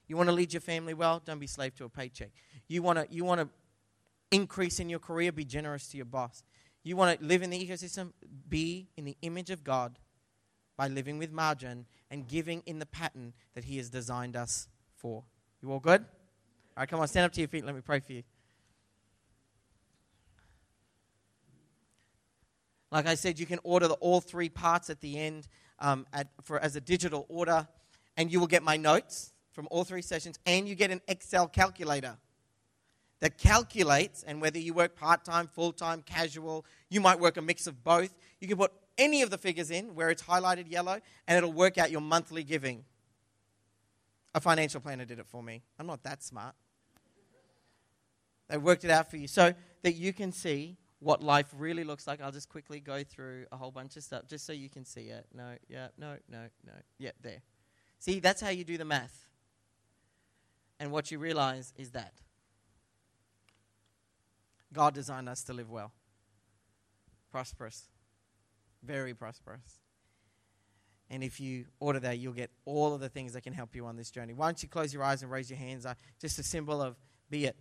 You want to lead your family well? Don't be slave to a paycheck. You want to you want to increase in your career? Be generous to your boss. You want to live in the ecosystem? Be in the image of God by living with margin and giving in the pattern that He has designed us for. You all good? All right, come on, stand up to your feet. Let me pray for you. Like I said, you can order the, all three parts at the end um, at, for, as a digital order, and you will get my notes from all three sessions, and you get an Excel calculator that calculates, and whether you work part time, full time, casual, you might work a mix of both. You can put any of the figures in where it's highlighted yellow, and it'll work out your monthly giving. A financial planner did it for me. I'm not that smart. They worked it out for you so that you can see what life really looks like. I'll just quickly go through a whole bunch of stuff just so you can see it. No, yeah, no, no, no. Yeah, there. See, that's how you do the math. And what you realize is that God designed us to live well, prosperous, very prosperous. And if you order that, you'll get all of the things that can help you on this journey. Why don't you close your eyes and raise your hands? Uh, just a symbol of be it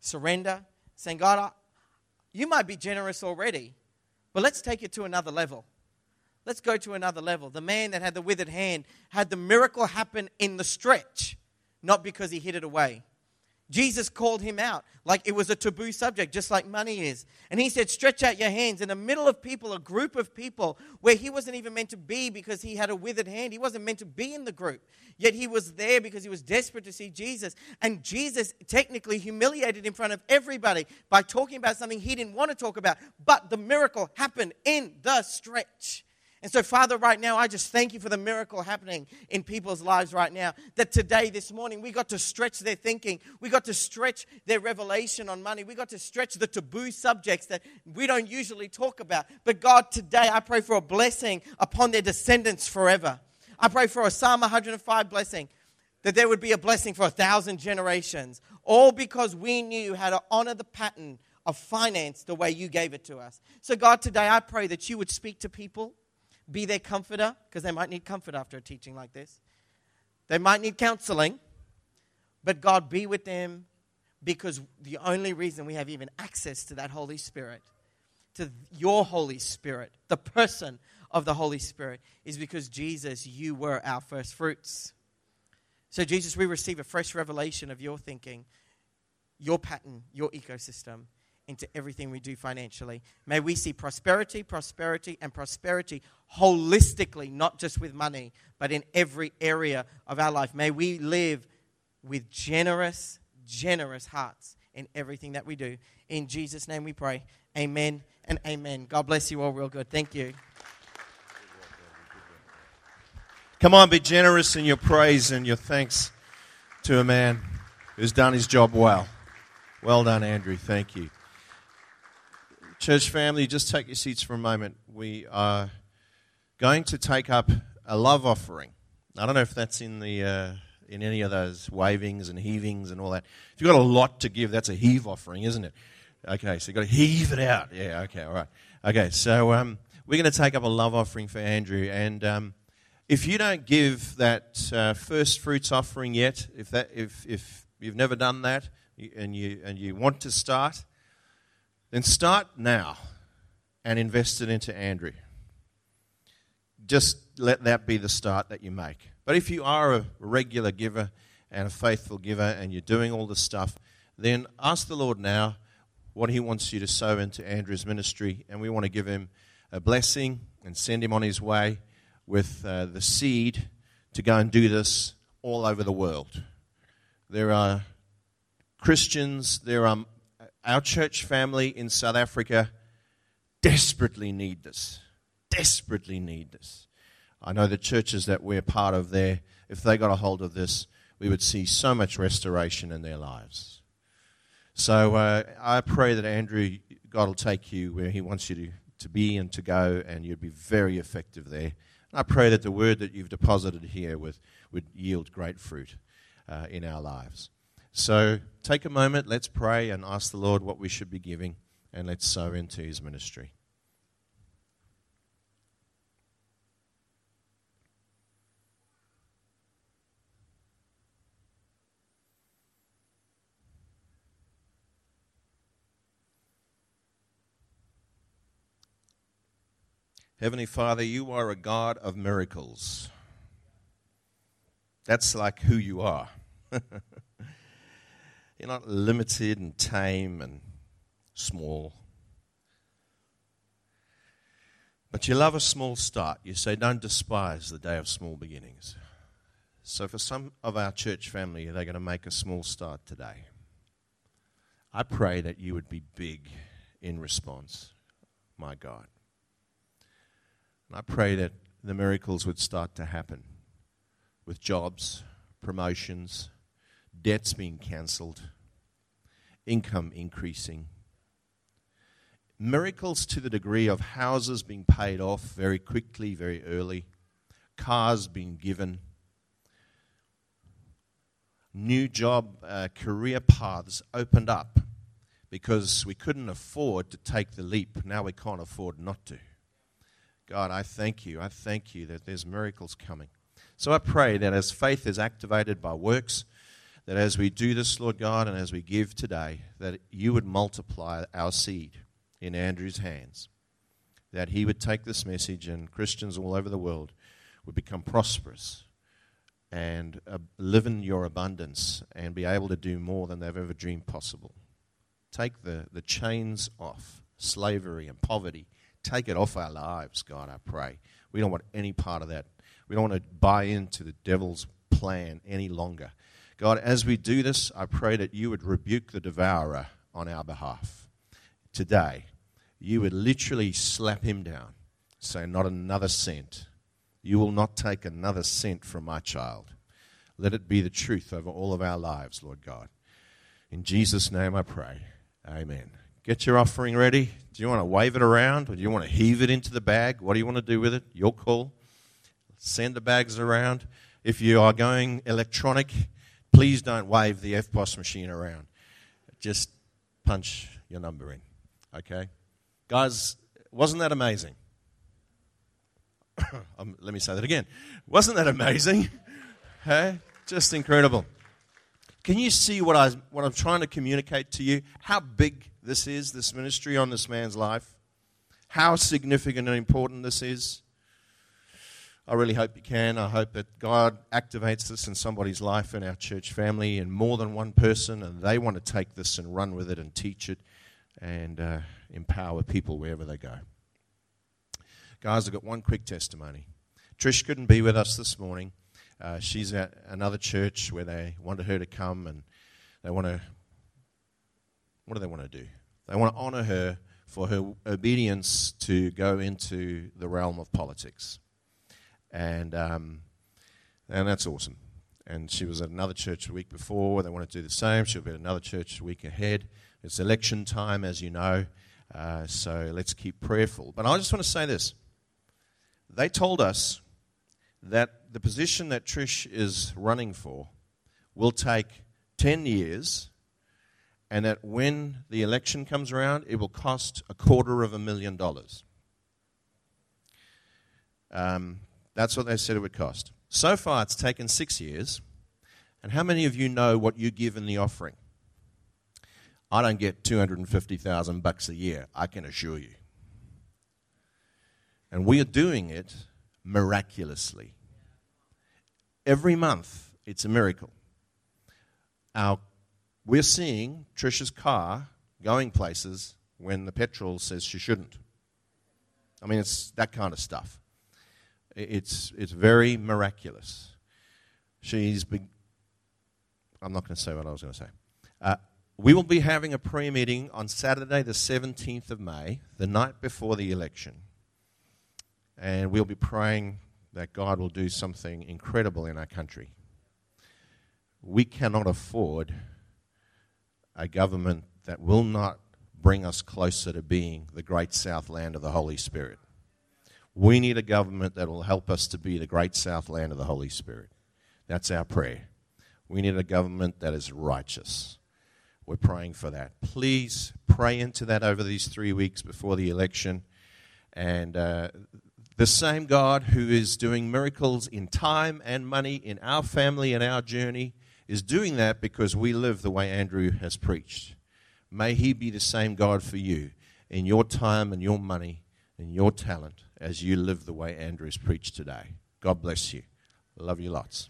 surrender, saying, God, I, you might be generous already, but let's take it to another level. Let's go to another level. The man that had the withered hand had the miracle happen in the stretch, not because he hid it away. Jesus called him out like it was a taboo subject, just like money is. And he said, Stretch out your hands. In the middle of people, a group of people where he wasn't even meant to be because he had a withered hand. He wasn't meant to be in the group. Yet he was there because he was desperate to see Jesus. And Jesus technically humiliated in front of everybody by talking about something he didn't want to talk about. But the miracle happened in the stretch. And so, Father, right now, I just thank you for the miracle happening in people's lives right now. That today, this morning, we got to stretch their thinking. We got to stretch their revelation on money. We got to stretch the taboo subjects that we don't usually talk about. But God, today, I pray for a blessing upon their descendants forever. I pray for a Psalm 105 blessing, that there would be a blessing for a thousand generations, all because we knew how to honor the pattern of finance the way you gave it to us. So, God, today, I pray that you would speak to people be their comforter, because they might need comfort after a teaching like this. They might need counseling, but God, be with them because the only reason we have even access to that Holy Spirit, to your Holy Spirit, the person of the Holy Spirit, is because Jesus, you were our first fruits. So, Jesus, we receive a fresh revelation of your thinking, your pattern, your ecosystem into everything we do financially. May we see prosperity, prosperity, and prosperity holistically, not just with money, but in every area of our life. May we live with generous, generous hearts in everything that we do. In Jesus' name we pray. Amen and amen. God bless you all real good. Thank you. Come on, be generous in your praise and your thanks to a man who's done his job well. Well done, Andrew. Thank you. Church family, just take your seats for a moment. We are going to take up a love offering. I don't know if that's in the uh, in any of those wavings and heavings and all that. If you've got a lot to give, that's a heave offering, isn't it? Okay, so you've got to heave it out. Yeah, okay, all right. Okay, so um, we're going to take up a love offering for Andrew. And um, if you don't give that uh, first fruits offering yet, if, that, if, if you've never done that and you, and you want to start, then start now and invest it into Andrew. Just let that be the start that you make. But if you are a regular giver and a faithful giver and you're doing all this stuff, then ask the Lord now what He wants you to sow into Andrew's ministry, and we want to give him a blessing and send him on his way with uh, the seed to go and do this all over the world. There are Christians, there are our church family in South Africa desperately need this. Desperately need this. I know the churches that we're part of there, if they got a hold of this, we would see so much restoration in their lives. So uh, I pray that Andrew, God will take you where He wants you to, to be and to go, and you'd be very effective there. And I pray that the word that you've deposited here would, would yield great fruit uh, in our lives. So take a moment, let's pray and ask the Lord what we should be giving, and let's sow into his ministry. Heavenly Father, you are a God of miracles. That's like who you are. You're not limited and tame and small. But you love a small start. You say, don't despise the day of small beginnings. So, for some of our church family, they're going to make a small start today. I pray that you would be big in response, my God. And I pray that the miracles would start to happen with jobs, promotions, debts being cancelled, income increasing. Miracles to the degree of houses being paid off very quickly, very early, cars being given, new job, uh, career paths opened up because we couldn't afford to take the leap. Now we can't afford not to. God, I thank you. I thank you that there's miracles coming. So I pray that as faith is activated by works, that as we do this, Lord God, and as we give today, that you would multiply our seed in Andrew's hands. That he would take this message and Christians all over the world would become prosperous and uh, live in your abundance and be able to do more than they've ever dreamed possible. Take the, the chains off slavery and poverty. Take it off our lives, God, I pray. We don't want any part of that. We don't want to buy into the devil's plan any longer. God, as we do this, I pray that you would rebuke the devourer on our behalf. Today, you would literally slap him down, say, Not another cent. You will not take another cent from my child. Let it be the truth over all of our lives, Lord God. In Jesus' name I pray. Amen. Get your offering ready. Do you want to wave it around or do you want to heave it into the bag? What do you want to do with it? Your call. Send the bags around. If you are going electronic, Please don't wave the EFTPOS machine around. Just punch your number in. Okay? Guys, wasn't that amazing? um, let me say that again. Wasn't that amazing? hey? Just incredible. Can you see what, I, what I'm trying to communicate to you? How big this is, this ministry on this man's life? How significant and important this is? I really hope you can. I hope that God activates this in somebody's life in our church family and more than one person, and they want to take this and run with it and teach it and uh, empower people wherever they go. Guys, I've got one quick testimony. Trish couldn't be with us this morning. Uh, she's at another church where they wanted her to come and they want to. What do they want to do? They want to honor her for her obedience to go into the realm of politics and um, and that's awesome. And she was at another church a week before. They want to do the same. She'll be at another church a week ahead. It's election time, as you know, uh, so let's keep prayerful. But I just want to say this: they told us that the position that Trish is running for will take ten years, and that when the election comes around, it will cost a quarter of a million dollars. Um, that's what they said it would cost. So far, it's taken six years. And how many of you know what you give in the offering? I don't get 250,000 bucks a year, I can assure you. And we are doing it miraculously. Every month, it's a miracle. Our, we're seeing Trisha's car going places when the petrol says she shouldn't. I mean, it's that kind of stuff. It's, it's very miraculous. She's I'm not going to say what I was going to say. Uh, we will be having a prayer meeting on Saturday, the 17th of May, the night before the election. And we'll be praying that God will do something incredible in our country. We cannot afford a government that will not bring us closer to being the great south land of the Holy Spirit. We need a government that will help us to be the great south land of the Holy Spirit. That's our prayer. We need a government that is righteous. We're praying for that. Please pray into that over these three weeks before the election. And uh, the same God who is doing miracles in time and money in our family and our journey is doing that because we live the way Andrew has preached. May He be the same God for you in your time and your money and your talent as you live the way Andrew's preached today. God bless you. Love you lots.